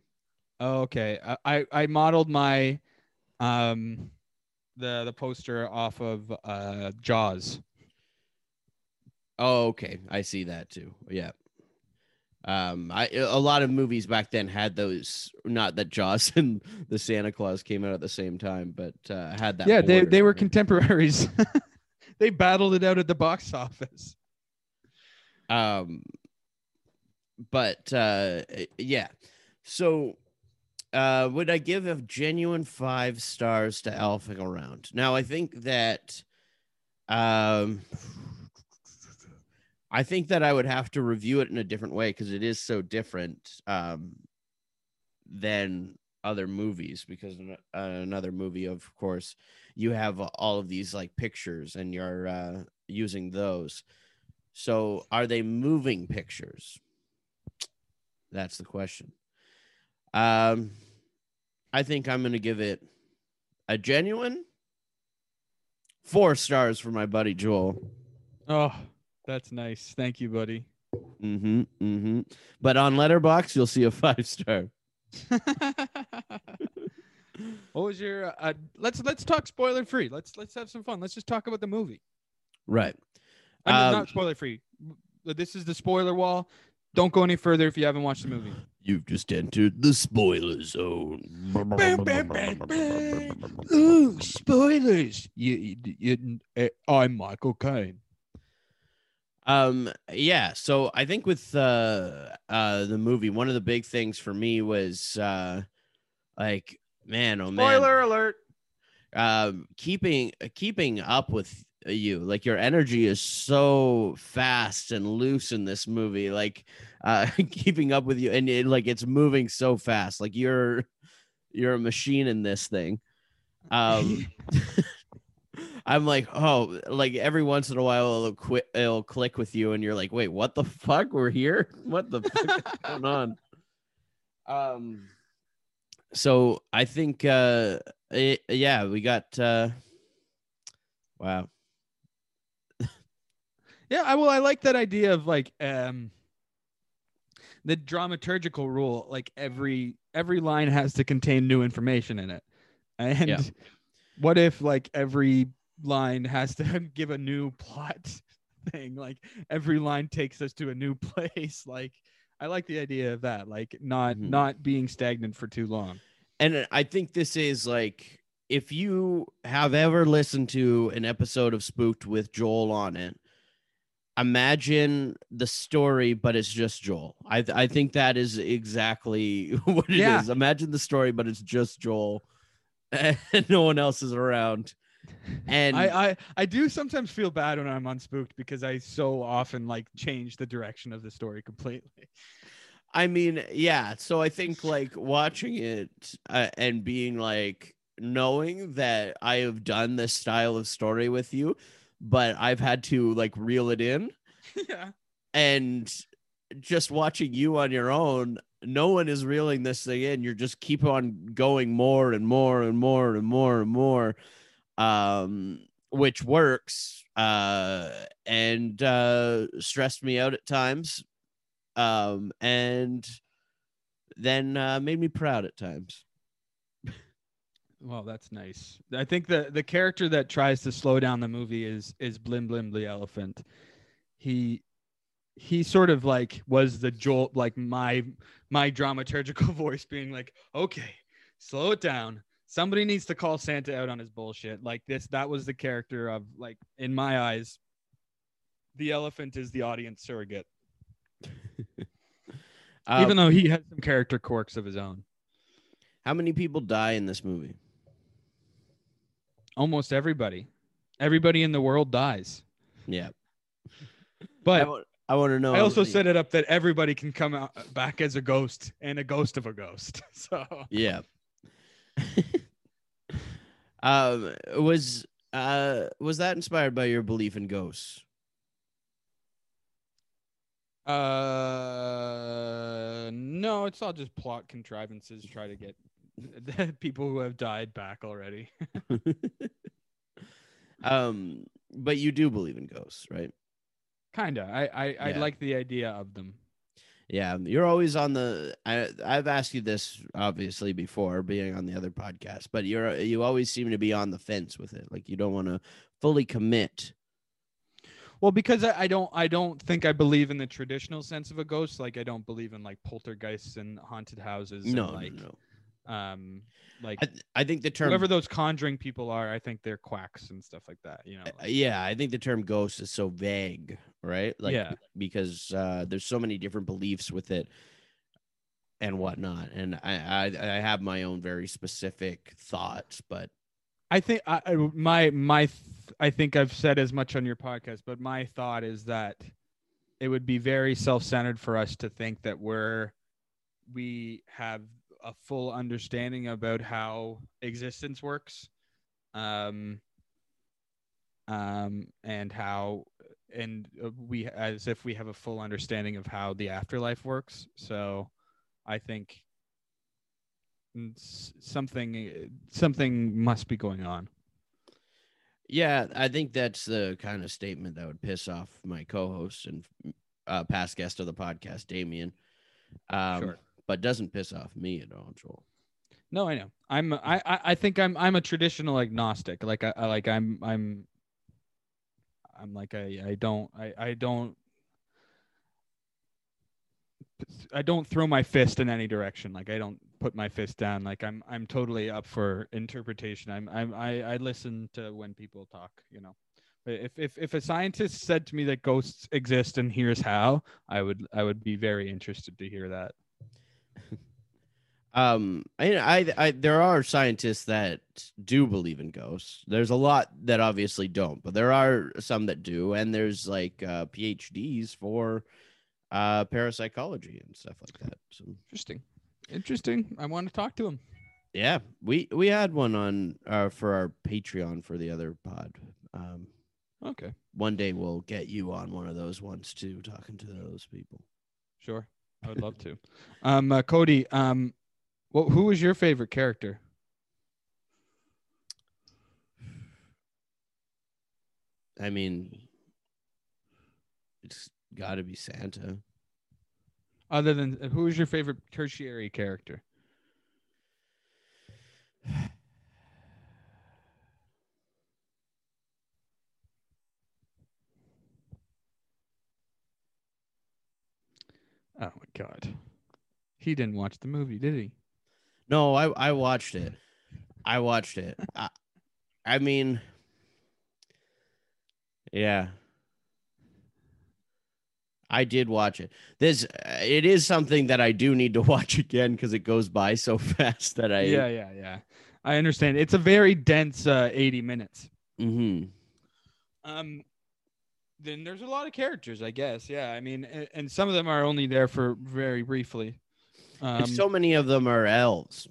Oh, okay. I, I modeled my um the the poster off of uh Jaws. Oh, okay. I see that too. Yeah. Um, I a lot of movies back then had those. Not that Jaws and the Santa Claus came out at the same time, but uh, had that. yeah, they they were contemporaries. they battled it out at the box office. um but uh yeah so uh would i give a genuine five stars to elfing around now i think that um i think that i would have to review it in a different way because it is so different um than other movies because an- uh, another movie of course you have all of these like pictures and you're uh using those so are they moving pictures? That's the question. Um I think I'm going to give it a genuine 4 stars for my buddy Joel. Oh, that's nice. Thank you, buddy. Mm-hmm. Mm-hmm. But on Letterbox you'll see a 5 star. what was your uh, let's let's talk spoiler free. Let's let's have some fun. Let's just talk about the movie. Right. I mean, Um, not spoiler free. This is the spoiler wall. Don't go any further if you haven't watched the movie. You've just entered the spoiler zone. Ooh, spoilers! You, you, you, uh, I'm Michael Caine. Um yeah, so I think with uh uh the movie, one of the big things for me was uh like man, oh man. Spoiler alert! um keeping keeping up with you. Like your energy is so fast and loose in this movie like uh keeping up with you and it, like it's moving so fast. Like you're you're a machine in this thing. Um i'm like oh like every once in a while it'll quit it'll click with you and you're like wait what the fuck? We're here? What the fuck is going on? Um so i think uh it, yeah we got uh wow Yeah, I well, I like that idea of like um the dramaturgical rule. Like every every line has to contain new information in it, and Yeah. what if like every line has to give a new plot thing? Like every line takes us to a new place. Like I like the idea of that. Like not Mhm. not being stagnant for too long. and I think this is like if you have ever listened to an episode of Spooked with Joel on it, imagine the story, but it's just Joel. I I think that is exactly what it is. Yeah. Imagine the story, but it's just Joel, and no one else is around. And I, I I do sometimes feel bad when I'm on Spooked because I so often like change the direction of the story completely. I mean, yeah. So I think like watching it uh, and being like knowing that I have done this style of story with you, but I've had to like reel it in yeah. and just watching you on your own. No one is reeling this thing in. You're just keep on going more and more and more and more and more, um, which works uh, and uh, stressed me out at times um, and then uh, made me proud at times. Well, that's nice. I think the the character that tries to slow down the movie is is Blim Blim the elephant. He he sort of like was the jolt like my my dramaturgical voice being like, "Okay, slow it down. Somebody needs to call Santa out on his bullshit." Like this that was the character of like in my eyes the elephant is the audience surrogate. Um, Even though he has some character quirks of his own. how many people die in this movie? Almost everybody. Everybody in the world dies. Yeah, But I, want, I want to know. I also like- set it up that everybody can come out back as a ghost and a ghost of a ghost. So yeah. um, was uh was that inspired by your belief in ghosts? uh no, it's all just plot contrivances try to get people who have died back already. um, but you do believe in ghosts, right? Kinda. I I, I like the idea of them. Yeah, you're always on the. I I've asked you this obviously before, being on the other podcast, but you're you always seem to be on the fence with it. Like you don't want to fully commit. Well, because I, I don't I don't think I believe in the traditional sense of a ghost. Like I don't believe in like poltergeists and haunted houses. No, and, like no, no. Um like I, I think the term. whoever those conjuring people are, I think they're quacks and stuff like that. You know. uh, like- yeah, I think the term ghost is so vague, right? Like, Yeah. because uh, there's so many different beliefs with it and whatnot, and I, I I have my own very specific thoughts, but I think I, I- my my th- I think I've said as much on your podcast, but my thought is that it would be very self-centered for us to think that we're we have a full understanding about how existence works, um, um, and how and uh, we as if we have a full understanding of how the afterlife works. So, I think mm, something something must be going on. Yeah, I think that's the kind of statement that would piss off my co-host and uh, past guest of the podcast, Damien. Um, Sure. But doesn't piss off me at all, Joel. No, I know. I'm I I think I'm I'm a traditional agnostic. Like I, I like I'm I'm I'm like I I don't I I don't I don't throw my fist in any direction. Like I don't put my fist down. Like I'm I'm totally up for interpretation. I'm I'm I, I listen to when people talk. You know, if if if a scientist said to me that ghosts exist and here's how, I would I would be very interested to hear that. Um, I, I, I, there are scientists that do believe in ghosts. There's a lot that obviously don't, but there are some that do, and there's like uh, PhDs for uh, parapsychology and stuff like that. So Interesting. Interesting. I want to talk to him. yeah, we we had one on uh, for our Patreon for the other pod. Um, Okay. one day we'll get you on one of those ones too, talking to those people. Sure. I would love to. Um, uh, Cody, um, who was your favorite character? I mean, it's got to be Santa. Other than uh, who was your favorite tertiary character? Oh my god. He didn't watch the movie, did he? No, I I watched it. I watched it. I, I mean, yeah, I did watch it. This it is something that I do need to watch again because it goes by so fast that I yeah, yeah, yeah. I understand. It's a very dense uh, 80 minutes. Mhm. Um, then there's a lot of characters, I guess. Yeah, I mean, and, and some of them are only there for very briefly. Um, so many of them are elves.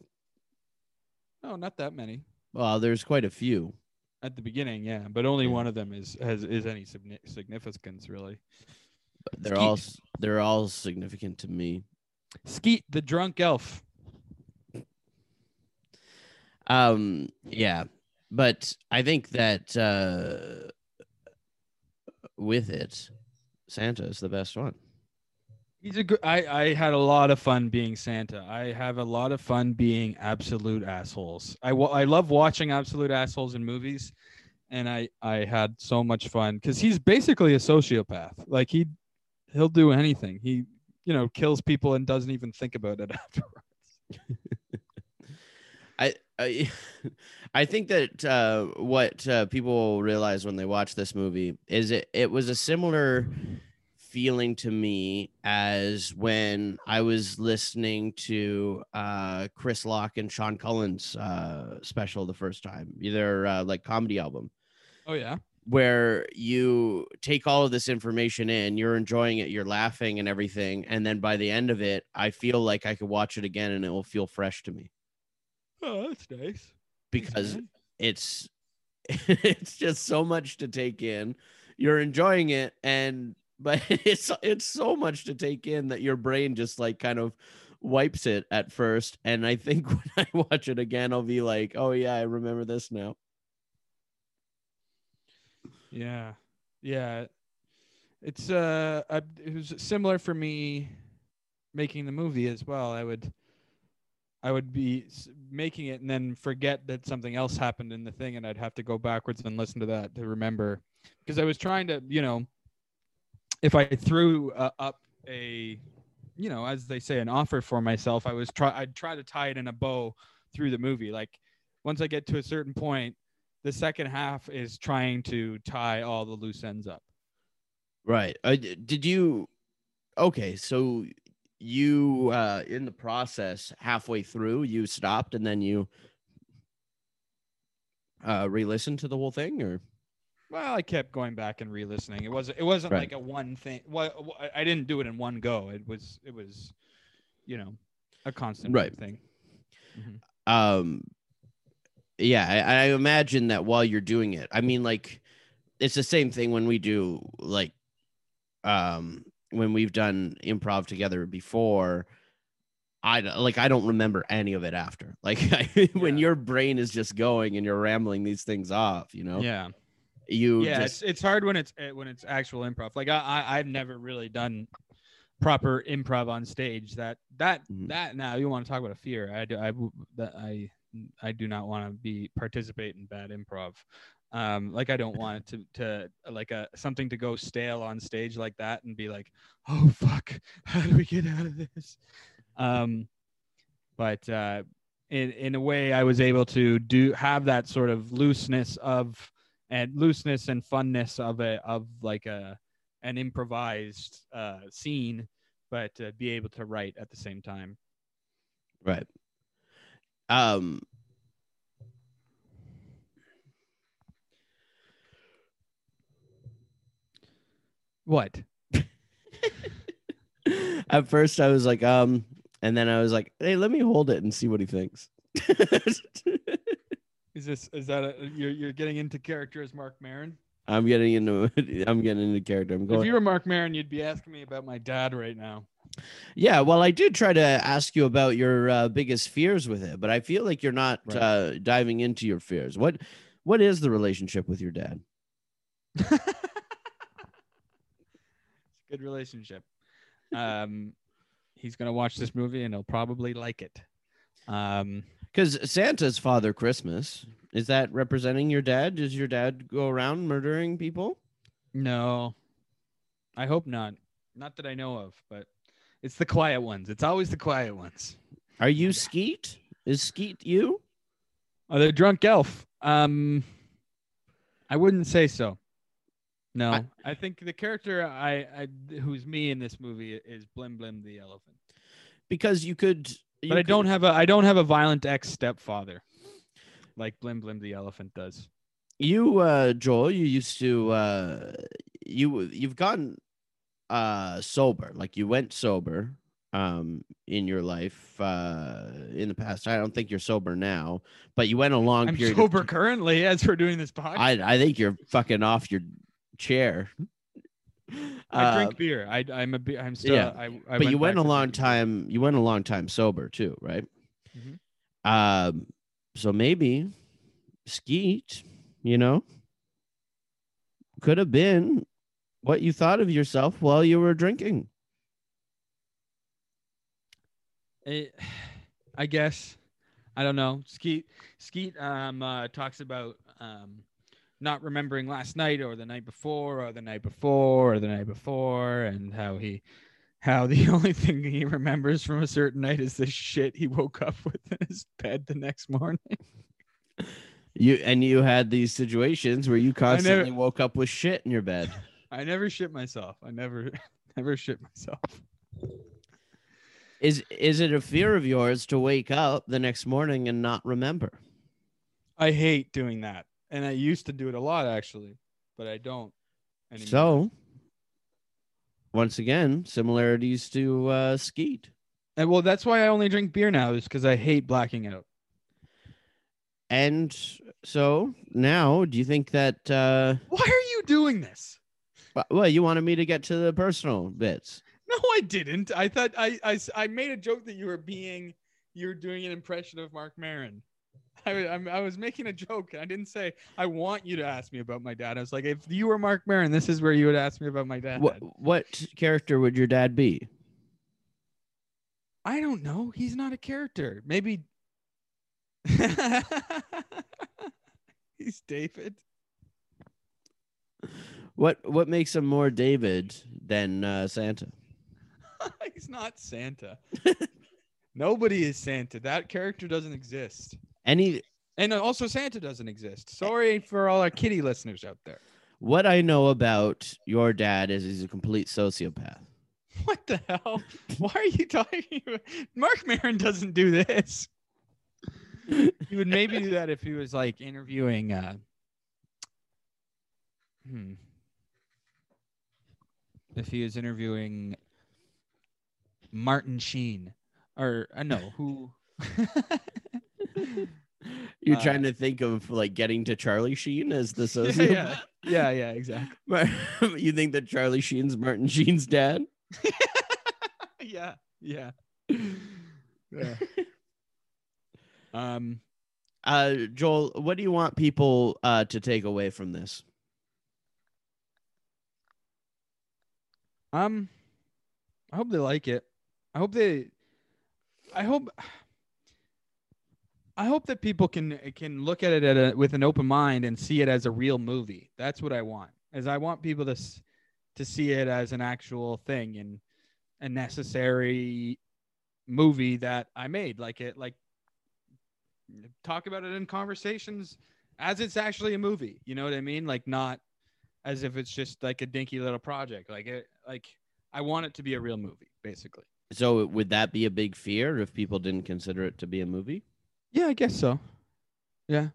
no, not that many Well, there's quite a few. at the beginning. Yeah, but only Yeah. one of them is has is any significance really. But they're Skeet. all they're all significant to me. Skeet, the drunk elf. Um, yeah, but I think that uh, with it, Santa is the best one. He's a good. I I had a lot of fun being Santa. I have a lot of fun being absolute assholes. I I love watching absolute assholes in movies, and I I had so much fun because he's basically a sociopath. Like he he'll do anything. He you know kills people and doesn't even think about it afterwards. I I, I think that uh, what uh, people realize when they watch this movie is it it was a similar feeling to me as when I was listening to uh, Chris Locke and Sean Cullen's uh, special the first time, either uh, like comedy album. Oh yeah. where you take all of this information in, you're enjoying it, you're laughing and everything, and then by the end of it, I feel like I could watch it again and it will feel fresh to me Oh, that's nice. Because man. it's it's just so much to take in. You're enjoying it and but it's it's so much to take in that your brain just like kind of wipes it at first and I think when I watch it again I'll be like, "Oh yeah, I remember this now." Yeah, yeah. It's uh, I, it was similar for me making the movie as well. I would, I would be making it and then forget that something else happened in the thing, and I'd have to go backwards and listen to that to remember, because I was trying to, you know, if I threw uh, up a, you know, as they say, an offer for myself, I was try, I'd try to tie it in a bow through the movie. Like once I get to a certain point the second half is trying to tie all the loose ends up. Right. Uh, did you? Okay, so you uh in the process halfway through you stopped and then you uh re-listened to the whole thing or Well, I kept going back and re-listening. It wasn't. It wasn't Right. like a one thing. Well, I- didn't do it in one go. It was. It was, you know, a constant Right. thing. Mhm. um yeah I, I imagine that while you're doing it i mean like it's the same thing when we do like um when we've done improv together before i like i don't remember any of it after like when Yeah. your brain is just going and you're rambling these things off you know Yeah. you Yeah. just It's it's hard when it's eh, when it's actual improv. Like I, I I've never really done proper improv on stage. That that Mhm. that now you want to talk about a fear. I do I that I I do not want to be participate in bad improv. Um, like I don't want it to to like a something to go stale on stage like that and be like, oh fuck, how do we get out of this? Um, but uh, in in a way, I was able to do have that sort of looseness of and looseness and funness of a of like a an improvised uh, scene, but uh, be able to write at the same time. Right. Um. What? At first, I was like, um, and then I was like, hey, let me hold it and see what he thinks. Is this is that a, you're you're getting into character as Marc Maron? I'm getting into I'm getting into character. I'm going. If you were Marc Maron, you'd be asking me about my dad right now. Yeah, well, I did try to ask you about your uh, biggest fears with it, but I feel like you're not Right. uh, diving into your fears. What What is the relationship with your dad? Good relationship. Um, he's gonna watch this movie and he'll probably like it. Um, Because Santa's Father Christmas is that representing your dad? Does your dad go around murdering people? no, I hope not. Not that I know of, but it's the quiet ones. It's always the quiet ones. Are you Skeet? Is Skeet you? Oh, the drunk elf. Um, I wouldn't say so. No, I- I, think the character I, I who's me in this movie is Blim Blim the elephant. Because you could. You But I could- don't have a I don't have a violent ex stepfather, like Blim Blim the elephant does. you uh joel you used to uh you you've gotten uh sober like you went sober um in your life uh in the past i don't think you're sober now but you went a long period. I'm period sober of, currently as we're doing this podcast. i i think you're fucking off your chair I Uh, drink beer. I I'm a be- I'm still. yeah, I, I but you went a long beer. time you went a long time sober too right Mhm. um so maybe skeet you know could have been what you thought of yourself while you were drinking It, I guess. I don't know. Skeet Skeet um uh, talks about um not remembering last night or the night before or the night before or the night before and how he how the only thing he remembers from a certain night is the shit he woke up with in his bed the next morning. you and you had these situations where you constantly woke up with shit in your bed I never shit myself. I never never shit myself. is is it a fear of yours to wake up the next morning and not remember I hate doing that. And I used to do it a lot actually, but I don't anymore. so once again similarities to uh skeet and well that's why I only drink beer now is because I hate blacking out. And so now, do you think that? Uh, Why are you doing this? well, you wanted me to get to the personal bits. No, I didn't. I thought I I, I made a joke that you were being you were doing an impression of Marc Maron. I, I'm, I was making a joke. And I didn't say I want you to ask me about my dad. I was like, if you were Marc Maron, this is where you would ask me about my dad. What what character would your dad be? I don't know. He's not a character. Maybe he's David. What what makes him more David than uh, Santa? he's not Santa. Nobody is Santa. That character doesn't exist. Any And also, Santa doesn't exist. Sorry for all our kitty listeners out there. what I know about your dad is he's a complete sociopath. What the hell? Why are you talking? About? Marc Maron doesn't do this. He would maybe do that if he was like interviewing. Uh, hmm. If he was interviewing Martin Sheen, or uh, no, who? You're Uh, trying to think of like getting to Charlie Sheen as the sociopath. yeah, yeah, yeah, exactly. you think that Charlie Sheen's Martin Sheen's dad? yeah, yeah, yeah. Um, Uh, Joel, what do you want people uh, to take away from this? um, I hope they like it. I hope they. I hope. I hope that people can eh, can look at it at a, with an open mind and see it as a real movie. That's what I want. As I want people to to see it as an actual thing and a necessary movie that I made. Like it, like talk about it in conversations as it's actually a movie. You know what I mean? Like not as if it's just like a dinky little project. Like it, like I want it to be a real movie, basically. So would that be a big fear if people didn't consider it to be a movie? Yeah, I guess so. Yeah.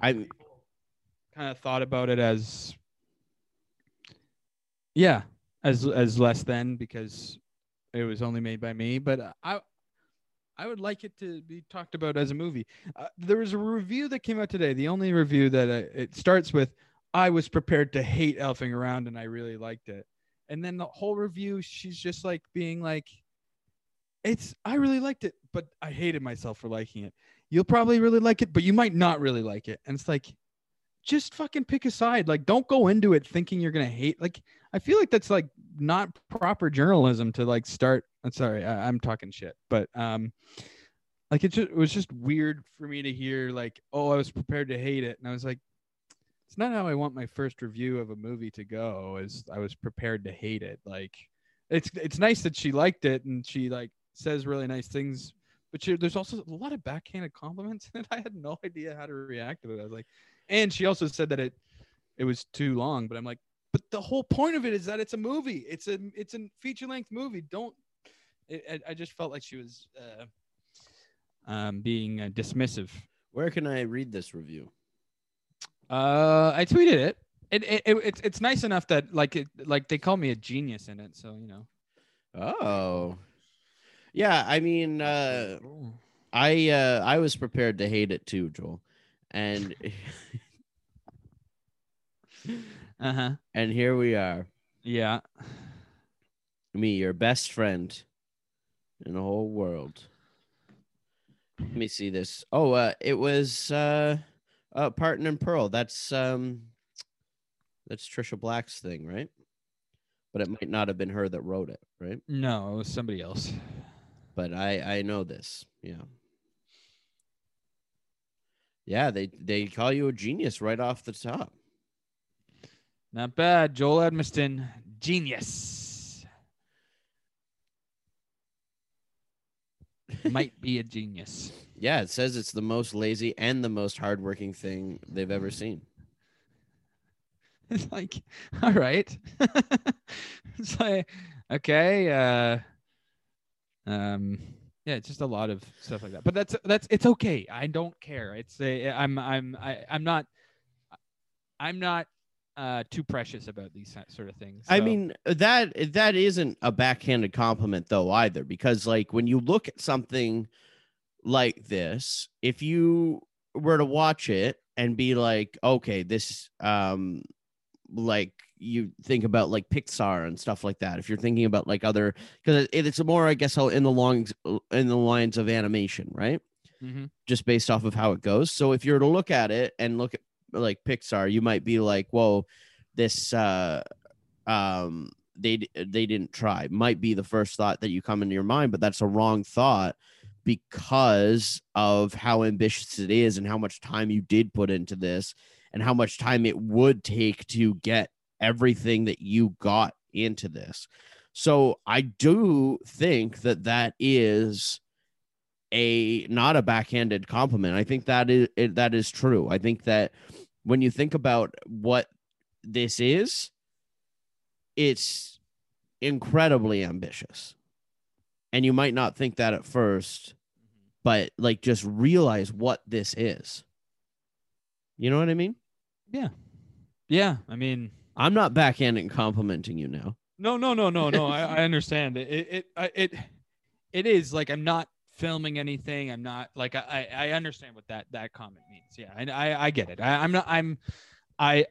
I kind of thought about it as yeah, as as less than because it was only made by me, but I I would like it to be talked about as a movie. Uh, there was a review that came out today. The only review that uh, it starts with I was prepared to hate elfing around and I really liked it. And then the whole review she's just like being like it's I really liked it, but I hated myself for liking it. You'll probably really like it, but you might not really like it. And it's like just fucking pick a side. Like don't go into it thinking you're to hate like I feel like that's like not proper journalism to like start. I'm sorry, I, I'm talking shit, but um, like it just it was just weird for me to hear like, oh, I was prepared to hate it, and I was like, it's not how I want my first review of a movie to go. Is I was prepared to hate it. Like, it's it's nice that she liked it and she like says really nice things, but she, there's also a lot of backhanded compliments, in it and I had no idea how to react to it. I was like, and she also said that it it was too long, but I'm like but the whole point of it is that it's a movie. It's a it's a feature length movie. Don't. It, I, I just felt like she was uh, um, being uh, dismissive. where can I read this review? Uh, I tweeted it. It, it, it it's it's nice enough that like it like they call me a genius in it. So you know. Oh. Yeah, I mean uh I uh I was prepared to hate it too, Joel. And Uh huh. and here we are. Yeah. Me, your best friend in the whole world. Let me see this. Oh, uh it was uh uh Parton and Pearl. That's um that's Trisha Black's thing, right? But it might not have been her that wrote it, right? No, it was somebody else. But I I know this. Yeah. Yeah, they they call you a genius right off the top. Not bad. Joel Edmiston, genius. Might be a genius. Yeah, it says it's the most lazy and the most hardworking thing they've ever seen. It's like, all right. it's like, okay. Uh, um, yeah, it's just a lot of stuff like that. But that's that's it's okay. I don't care. It's a I'm I'm I, I'm not I'm not uh too precious about these sort of things. I mean, that that isn't a backhanded compliment though either because like when you look at something like this, if you were to watch it and be like, okay, this um like you think about like Pixar and stuff like that. If you're thinking about like other because it, it's more I guess in the longs in the lines of animation, right? Mhm. just based off of how it goes. So if you were to look at it and look at like Pixar, you might be like, "Whoa, this uh um they they didn't try." Might be the first thought that you come into your mind, but that's a wrong thought because of how ambitious it is and how much time you did put into this and how much time it would take to get everything that you got into this. So I do think that that is a not a backhanded compliment. I think that is that is true. I think that when you think about what this is, it's incredibly ambitious. And you might not think that at first, but like just realize what this is. You know what I mean? Yeah. Yeah, I mean, I'm not backhanding and complimenting you now. no, no, no, no, no. I, I understand it. It, it, I- it, it is like I'm not filming anything. I'm not like I, I understand what that that comment means. Yeah, I, I, I get it. I, I'm not. I'm, I,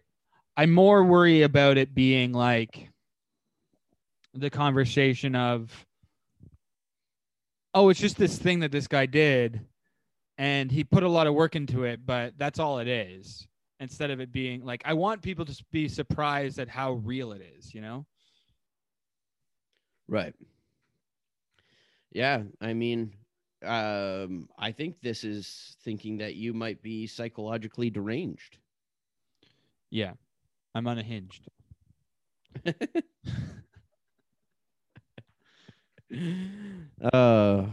I more worry about it being like the conversation of, oh, it's just this thing that this guy did, and he put a lot of work into it, but that's all it is. Instead of it being like, I want people to be surprised at how real it is. You know. Right. Yeah, I mean, um, I think this is thinking that you might be psychologically deranged. Yeah, I'm unhinged. uh,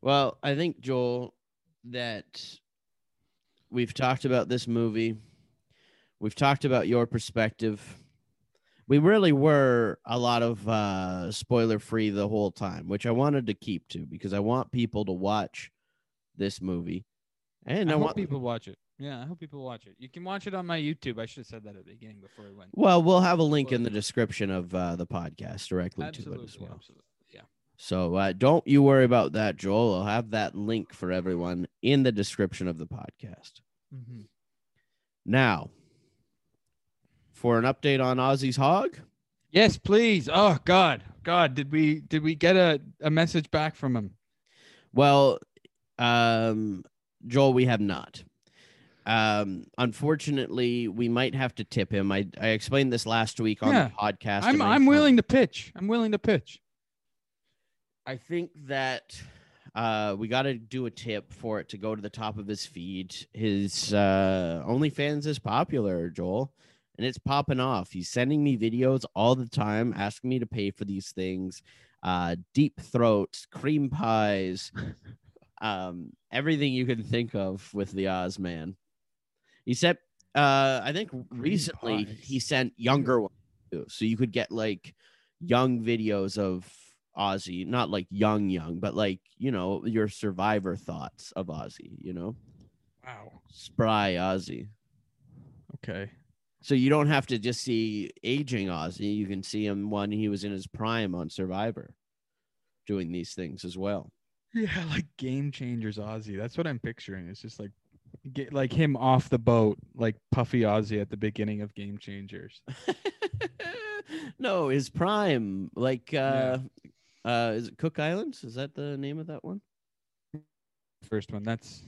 well, I think Joel that we've talked about this movie. We've talked about your perspective. We really were a lot of uh, spoiler free the whole time, which I wanted to keep to because I want people to watch this movie. And I, I, hope want people watch it. Yeah, I hope people watch it. You can watch it on my YouTube. I should have said that at the beginning before we went. Well, we'll have a link in the description of uh, the podcast directly Absolutely, to it as well. absolutely. So uh, don't you worry about that, Joel. I'll have that link for everyone in the description of the podcast. Mm-hmm. Now, for an update on Ozzy's Hog, Yes, please. Oh God, God, did we did we get a, a message back from him? well, um, Joel, we have not. Um, unfortunately, we might have to tip him. I, I explained this last week on Yeah. the podcast. I'm I'm willing to pitch. I'm willing to pitch. I think that uh, we got to do a tip for it to go to the top of his feed. His uh, OnlyFans is popular, Joel, and it's popping off. He's sending me videos all the time, asking me to pay for these things. Uh, deep throats, cream pies, um, everything you can think of with the Oz man. He said, uh, I think recently pies. he sent younger ones too, so you could get like young videos of Ozzy, not like young, young, but like you know your survivor thoughts of Ozzy. You know, Wow. spry Ozzy. Okay. So you don't have to just see aging Ozzy. You can see him when he was in his prime on Survivor, doing these things as well. Yeah, like game changers Ozzy. That's what I'm picturing. It's just like get like him off the boat, like Puffy Ozzy at the beginning of Game Changers. no, his prime, like uh, Yeah. Uh, is it Cook Islands? Is that the name of that one? First one. That's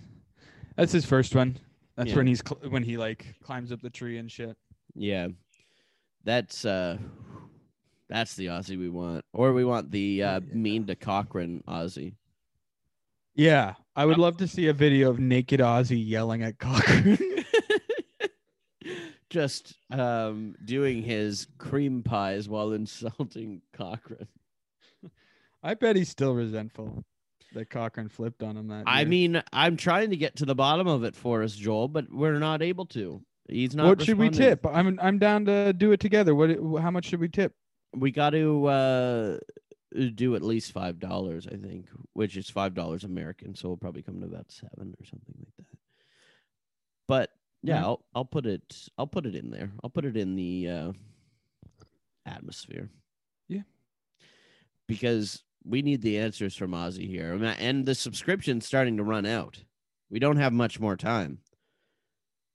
that's his first one. That's Yeah. when he's cl- when he like climbs up the tree and shit. Yeah, that's uh, that's the Ozzy we want, or we want the uh, Yeah. mean to Cochran Ozzy. Yeah, I would love to see a video of naked Ozzy yelling at Cochran. Just um, doing his cream pies while insulting Cochran. I bet he's still resentful that Cochran flipped on him that. I year. mean, I'm trying to get to the bottom of it for us, Joel, but we're not able to. He's not. what should we tip? I'm I'm down to do it together. What? How much should we tip? We got to uh, do at least five dollars, I think, which is five dollars American, so we'll probably come to about seven or something like that. But yeah, Yeah. I'll I'll put it I'll put it in there. I'll put it in the uh, atmosphere. Yeah. because we need the answers from Ozzy here, and the subscription's starting to run out. We don't have much more time,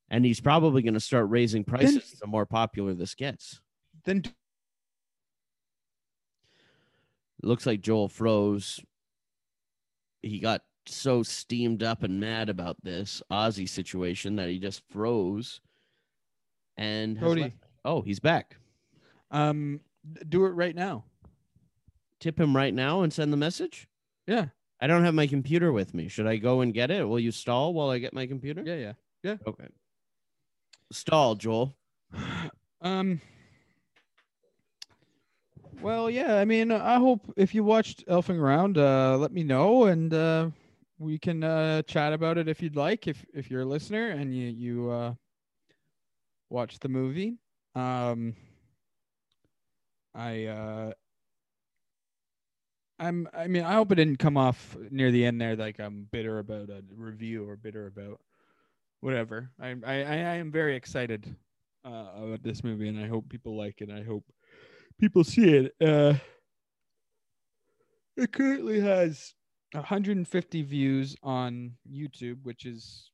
and he's probably going to start raising prices the more popular this gets. Then It looks like Joel froze. He got so steamed up and mad about this Ozzy situation that he just froze. And Cody. left- oh, he's back. um do it right now. Tip him right now and send the message. Yeah. I don't have my computer with me. Should I go and get it? Will you stall while I get my computer? Yeah. Yeah. Yeah. Okay. Stall, Joel. Um. Well, yeah. I mean, I hope if you watched Elfing Around, uh, let me know, and uh, we can uh, chat about it if you'd like. If if you're a listener and you you uh, watch the movie, um, I uh, I'm. I mean, I hope it didn't come off near the end there like I'm bitter about a review or bitter about whatever. I I I am very excited uh, about this movie, and I hope people like it. I hope people see it. Uh, it currently has 150 views on YouTube, which is,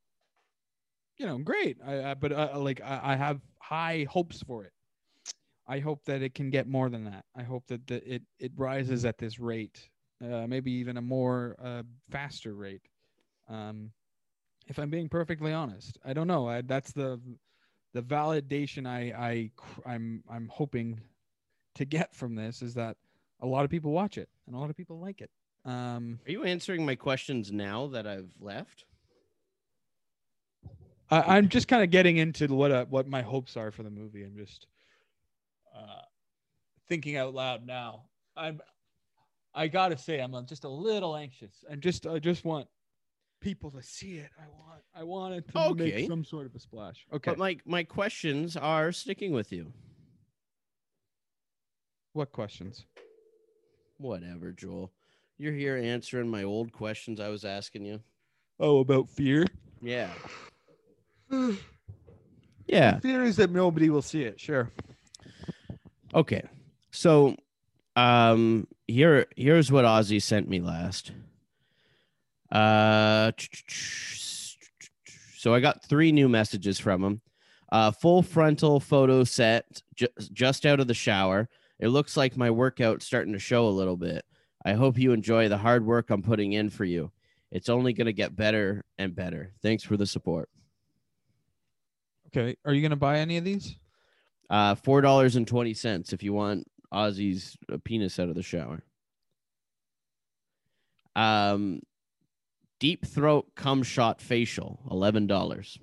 you know, great. I, I but uh, like I, I have high hopes for it. I hope that it can get more than that. I hope that the, it it rises at this rate, uh, maybe even a more uh, faster rate. Um, if I'm being perfectly honest, I don't know. I, that's the the validation I I I'm I'm hoping to get from this is that a lot of people watch it and a lot of people like it. Um, Are you answering my questions now that I've left? I, I'm just kind of getting into what uh, what my hopes are for the movie. I'm just uh, thinking out loud now. I'm I gotta say I'm just a little anxious. and just I just want people to see it. I want I want it to Okay. make some sort of a splash. Okay. But my my questions are sticking with you. what questions? Whatever, Joel. You're here answering my old questions I was asking you. Oh, about fear. Yeah. Yeah. Fear is that nobody will see it. Sure. Okay. So um here here's what Ozzy sent me last. Uh so I got three new messages from him. Uh full frontal photo set ju- just out of the shower. It looks like my workout's starting to show a little bit. I hope you enjoy the hard work I'm putting in for you. It's only going to get better and better. Thanks for the support. Okay. Are you gonna buy any of these? Uh, four dollars and twenty cents if you want Ozzy's penis out of the shower. Um, deep throat cum shot facial, eleven dollars.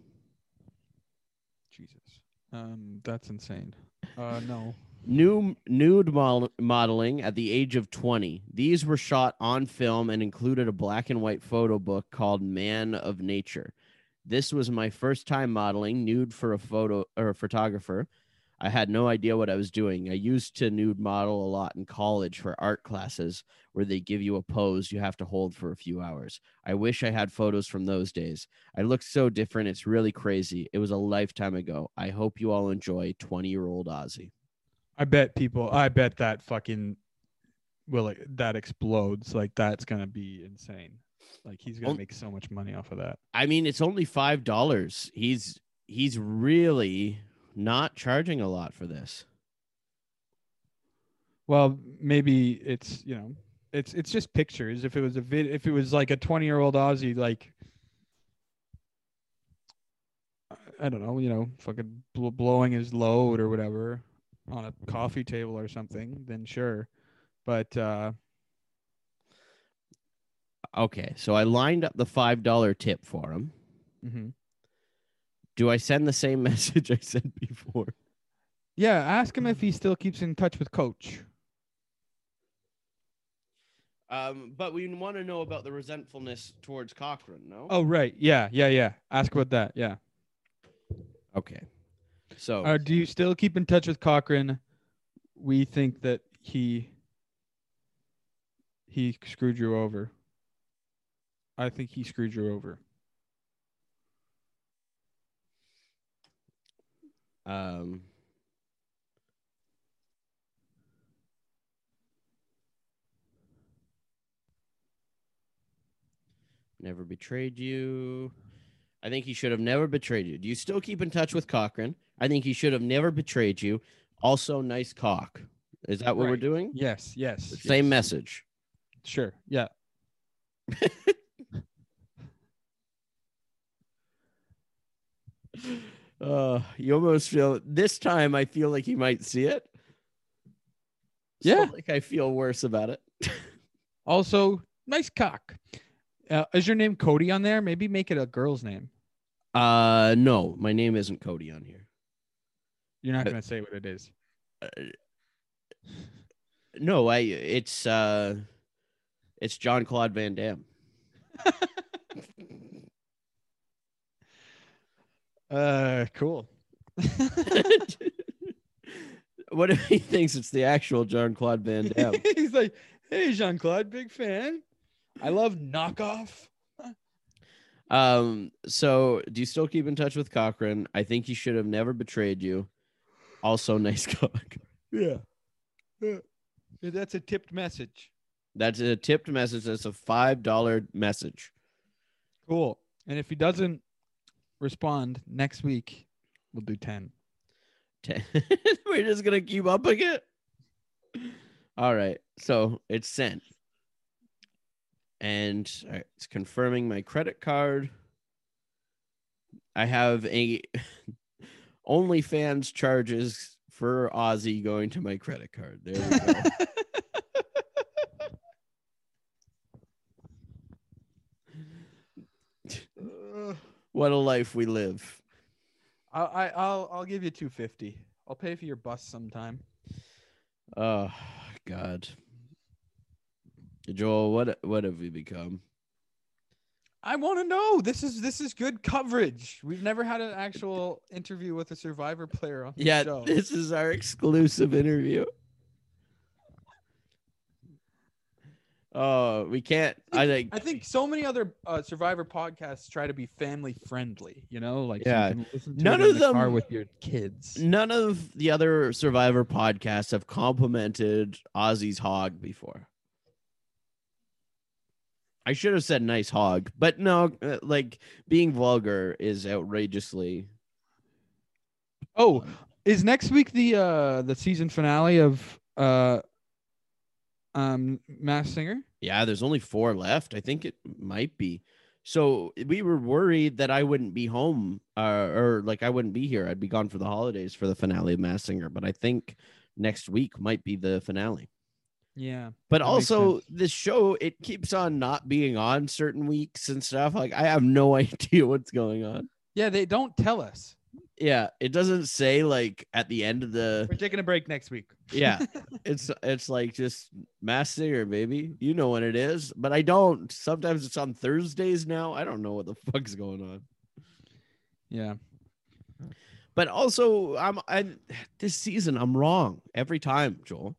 Jesus. Um, that's insane. Uh, no. New nude model- modeling at the age of twenty. These were shot on film and included a black and white photo book called Man of Nature. This was my first time modeling nude for a photo or a photographer. I had no idea what I was doing. I used to nude model a lot in college for art classes where they give you a pose you have to hold for a few hours. I wish I had photos from those days. I look so different. It's really crazy. It was a lifetime ago. I hope you all enjoy 20 year old Ozzy. I bet people. I bet that fucking will it, that explodes. Like that's gonna be insane. Like he's gonna make so much money off of that. I mean, it's only five dollars. He's he's really not charging a lot for this. Well, maybe it's you know, it's it's just pictures. If it was a vid, if it was like a twenty year old Ozzy, like I don't know, you know, fucking bl- blowing his load or whatever on a coffee table or something, then sure. But uh Okay, so I lined up the five dollar tip for him. mhm. Do I send the same message I sent before? yeah, ask him if he still keeps in touch with Coach. Um, but we want to know about the resentfulness towards Cochran. No. Oh right, yeah, yeah, yeah. Ask about that. Yeah. okay. So Uh, do you still keep in touch with Cochran? We think that he he screwed you over. I think he screwed you over. Um, never betrayed you. I think he should have never betrayed you. Do you still keep in touch with Cochran? I think he should have never betrayed you. Also, nice cock. Is that what we're doing? Yes, yes. Same yes. message. Sure. Yeah. Uh, you almost feel this time. I feel like he might see it. So, Yeah. like I feel worse about it. Also, nice cock. Uh, is your name Cody on there? Maybe make it a girl's name. Uh, no, my name isn't Cody on here. You're not Uh, gonna say what it is. No, I. It's uh, it's John Claude Van Damme. Uh, cool. what if he thinks it's the actual John Claude Van Damme? He's like, "Hey, Jean Claude, big fan. I love knockoff." um. So, do you still keep in touch with Cochran? I think he should have never betrayed you. Also, nice cock. Yeah. yeah. That's a tipped message. That's a tipped message. That's a five dollar message. Cool. And if he doesn't respond next week, we'll do 10. Ten. We're just gonna keep upping it. All right, so it's sent, and right, it's confirming my credit card. I have a OnlyFans charges for Ozzy going to my credit card. There we go. what a life we live. I, I I'll I'll give you two fifty. I'll pay for your bus sometime. Oh God. Joel, what what have we become? I want to know. This is this is good coverage. We've never had an actual interview with a Survivor player on the Yeah, show. this is our exclusive interview. Oh, we can't. I think. I think so many other uh, Survivor podcasts try to be family friendly. You know, like Yeah. None of the them- with your kids. None of the other Survivor podcasts have complimented Ozzy's hog before. I should have said nice hog, but no, uh, like being vulgar is outrageously. Oh, is next week the uh the season finale of uh um Masked Singer? Yeah, there's only four left. I think it might be. So we were worried that I wouldn't be home, uh, or like I wouldn't be here. I'd be gone for the holidays for the finale of Masked Singer, but I think next week might be the finale. Yeah. But also, this show it keeps on not being on certain weeks and stuff. Like I have no idea what's going on. Yeah, they don't tell us. Yeah, it doesn't say like at the end of the. We're taking a break next week. Yeah, it's it's like just Masked Singer, baby. You know when it is, but I don't. Sometimes it's on Thursdays now. I don't know what the fuck's going on. Yeah. But also, I'm I this season I'm wrong every time, Joel.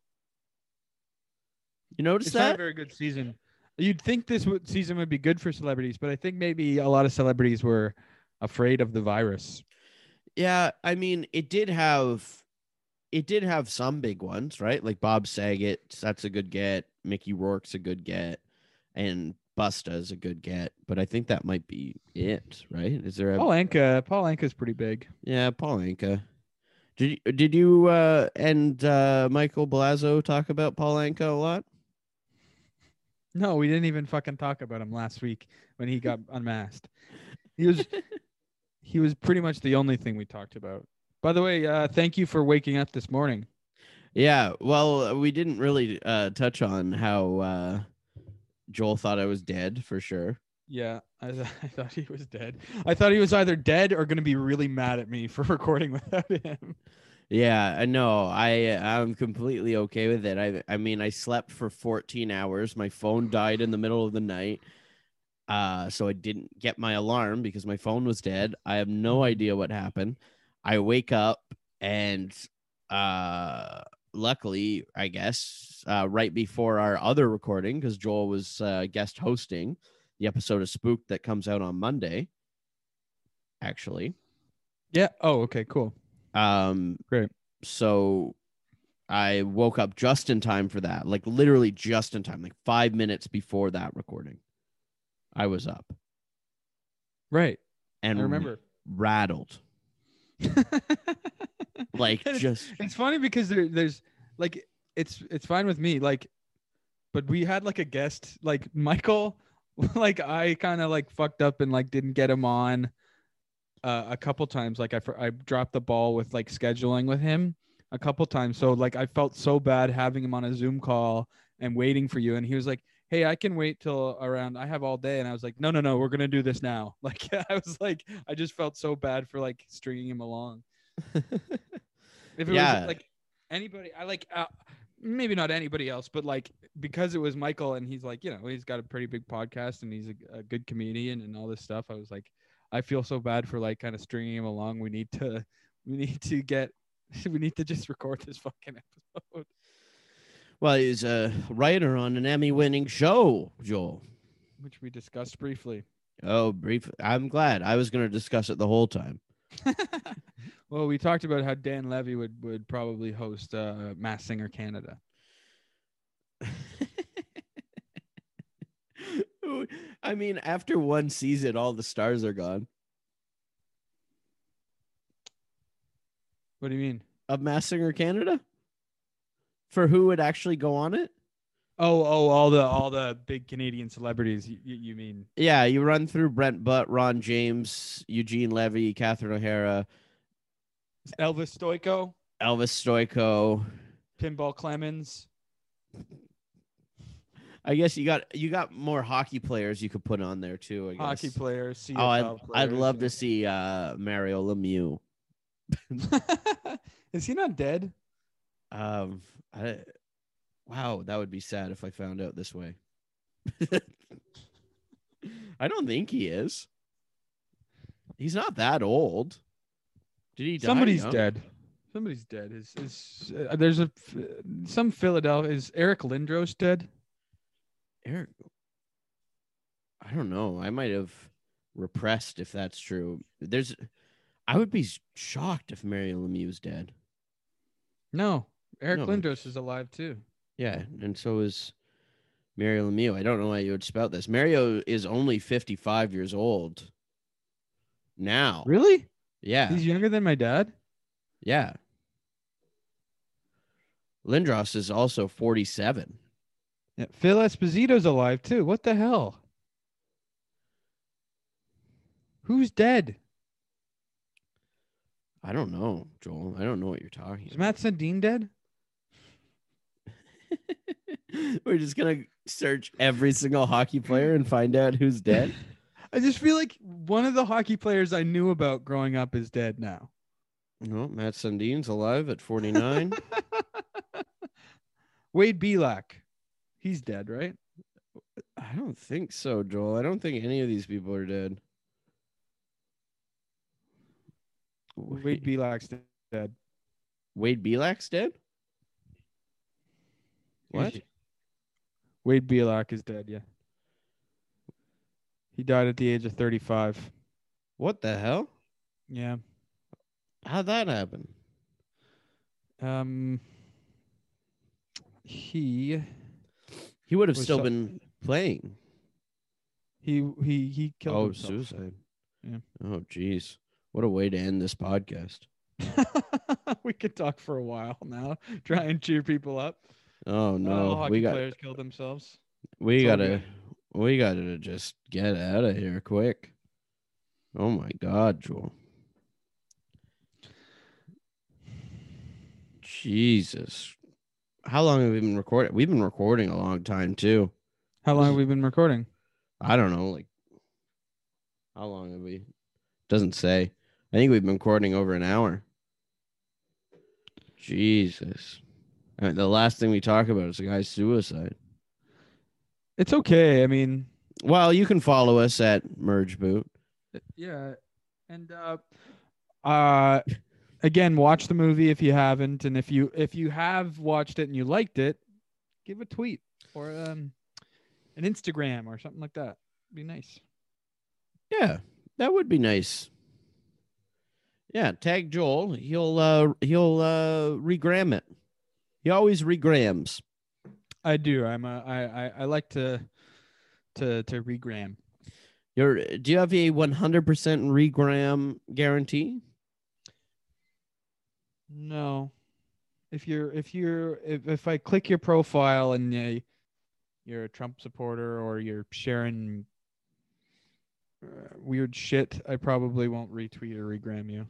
You notice It's not a that? very good season. You'd think this would, season would be good for celebrities, but I think maybe a lot of celebrities were afraid of the virus. Yeah, I mean, it did have it did have some big ones, right? Like Bob Saget, that's a good get. Mickey Rourke's a good get, and Busta's a good get. But I think that might be it, right? Is there a Paul Anka, Paul Anka's pretty big. yeah, Paul Anka? Did you, did you uh, and uh, Michael Blazo talk about Paul Anka a lot? No, we didn't even fucking talk about him last week when he got unmasked. He was he was pretty much the only thing we talked about. By the way, uh, thank you for waking up this morning. Yeah, well, we didn't really uh, touch on how uh, Joel thought I was dead for sure. Yeah, I, th- I thought he was dead. I thought he was either dead or going to be really mad at me for recording without him. Yeah, I know. I I'm completely okay with it. I I mean, I slept for 14 hours. My phone died in the middle of the night. Uh, so I didn't get my alarm because my phone was dead. I have no idea what happened. I wake up and uh luckily, I guess, uh right before our other recording cuz Joel was uh guest hosting the episode of Spooked that comes out on Monday. Actually, Yeah. Oh, okay, cool. um, Great. So I woke up just in time for that, like literally just in time, like five minutes before that recording. I was up. Right. and I remember. rattled, like it's- just It's funny because there, there's like it's it's fine with me like but we had like a guest like Michael like I kind of like fucked up and like didn't get him on uh, a couple times. Like I for- I dropped the ball with like scheduling with him a couple times. So like I felt so bad having him on a Zoom call and waiting for you. And he was like hey I can wait till around I have all day and I was like no no no we're going to do this now like I was like I just felt so bad for like stringing him along if it Yeah. was like anybody, I like uh, maybe not anybody else, but like because it was Michael and he's like, you know, he's got a pretty big podcast and he's a, a good comedian and all this stuff. I was like, I feel so bad for like kind of stringing him along. We need to, we need to get, we need to just record this fucking episode. Well, he's a writer on an Emmy-winning show, Joel. Which we discussed briefly. Oh, brief. I'm glad. I was going to discuss it the whole time. well, we talked about how Dan Levy would would probably host uh, Masked Singer Canada. I mean, after one season, all the stars are gone What do you mean? of Masked Singer Canada. For who would actually go on it? Oh, oh, all the all the big Canadian celebrities. You, you, mean? Yeah, you run through Brent Butt, Ron James, Eugene Levy, Catherine O'Hara, Elvis Stojko, Elvis Stojko. Pinball Clemons. I guess you got you got more hockey players you could put on there too. I guess. Hockey players. CFL Oh, I'd, I'd love you to see uh, Mario Lemieux. Is he not dead? Um, I, wow, that would be sad if I found out this way. I don't think he is. He's not that old. Did he die? Somebody's young? dead. Somebody's dead. Is is uh, there's a some Philadelphia is Eric Lindros dead? Eric. I don't know. I might have repressed if that's true. There's, I would be shocked if Mario Lemieux's dead. No, Eric No. Lindros is alive too. Yeah, and so is Mario Lemieux. I don't know why you would spout this. Mario is only 55 years old now. Really? Yeah, He's younger than my dad. yeah. Lindros is also 47. Yeah, Phil Esposito's alive too. What the hell? Who's dead? I don't know, Joel. I don't know what you're talking Is Mats Sundin dead? About. We're just gonna search every single hockey player and find out who's dead. I just feel like one of the hockey players I knew about growing up is dead now. No, Mats Sundin's alive at 49. Wade Belak. He's dead, right? I don't think so, Joel. I don't think any of these people are dead. Wade Belak's dead. Wade Belak's dead? What? Wade Belak is dead, yeah. He died at the age of 35. What the hell? Yeah. How'd that happen? Um he He would have still so- been playing. he he he killed Oh, himself. suicide. Yeah. Oh, jeez. What a way to end this podcast. we could talk for a while now. Try and cheer people up. Oh no, hockey we got players kill themselves. we It's gotta we gotta just get out of here quick. Oh my god, Joel. Jesus. How long have we been recording? We've been recording a long time too. How long have we been recording? I don't know, like how long have we? Doesn't say. I think we've been recording over an hour. Jesus. Mean, the last thing we talk about is the guy's suicide. It's okay. I mean, Well, you can follow us at Merge Boot. yeah. And uh uh again, watch the movie if you haven't and if you if you have watched it and you liked it, give a tweet or um an Instagram or something like that. Be nice. Yeah, that would be nice. Yeah, tag Joel. He'll uh he'll uh regram it. He always regrams. I do. I'm a I I, I like to to to regram. You're do you have a 100% regram guarantee? No. If you're if you're if, if I click your profile and uh, you're a Trump supporter or you're sharing uh, weird shit, I probably won't retweet or regram you.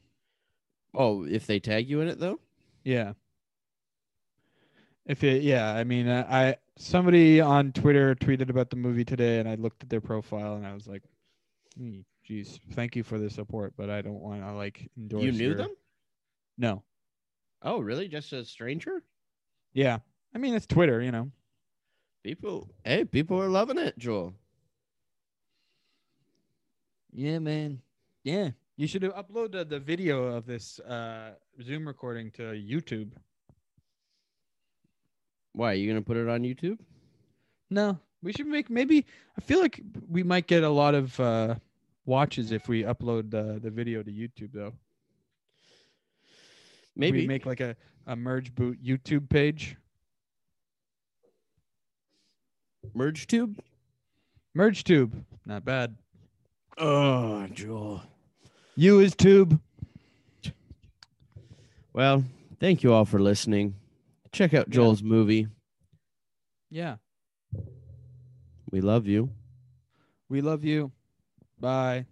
Oh, if they tag you in it though? Yeah. If it yeah, I mean uh, I somebody on Twitter tweeted about the movie today and I looked at their profile and I was like, "Hmm, geez, thank you for the support, but I don't want to like endorse You knew your-" them? No. Oh, really? Just a stranger? Yeah. I mean, it's Twitter, you know. People, hey, people are loving it, Joel. Yeah, man. Yeah. You should have uploaded the video of this uh, Zoom recording to YouTube. Why are you gonna put it on YouTube? No, we should make maybe. I feel like we might get a lot of uh, watches if we upload the the video to YouTube, though. Maybe. we make like a a merge boot YouTube page. Merge Tube. Merge tube, not bad. Oh, Joel. You is tube. Well, thank you all for listening. Check out Yeah. Joel's movie. Yeah, We love you. we love you. Bye.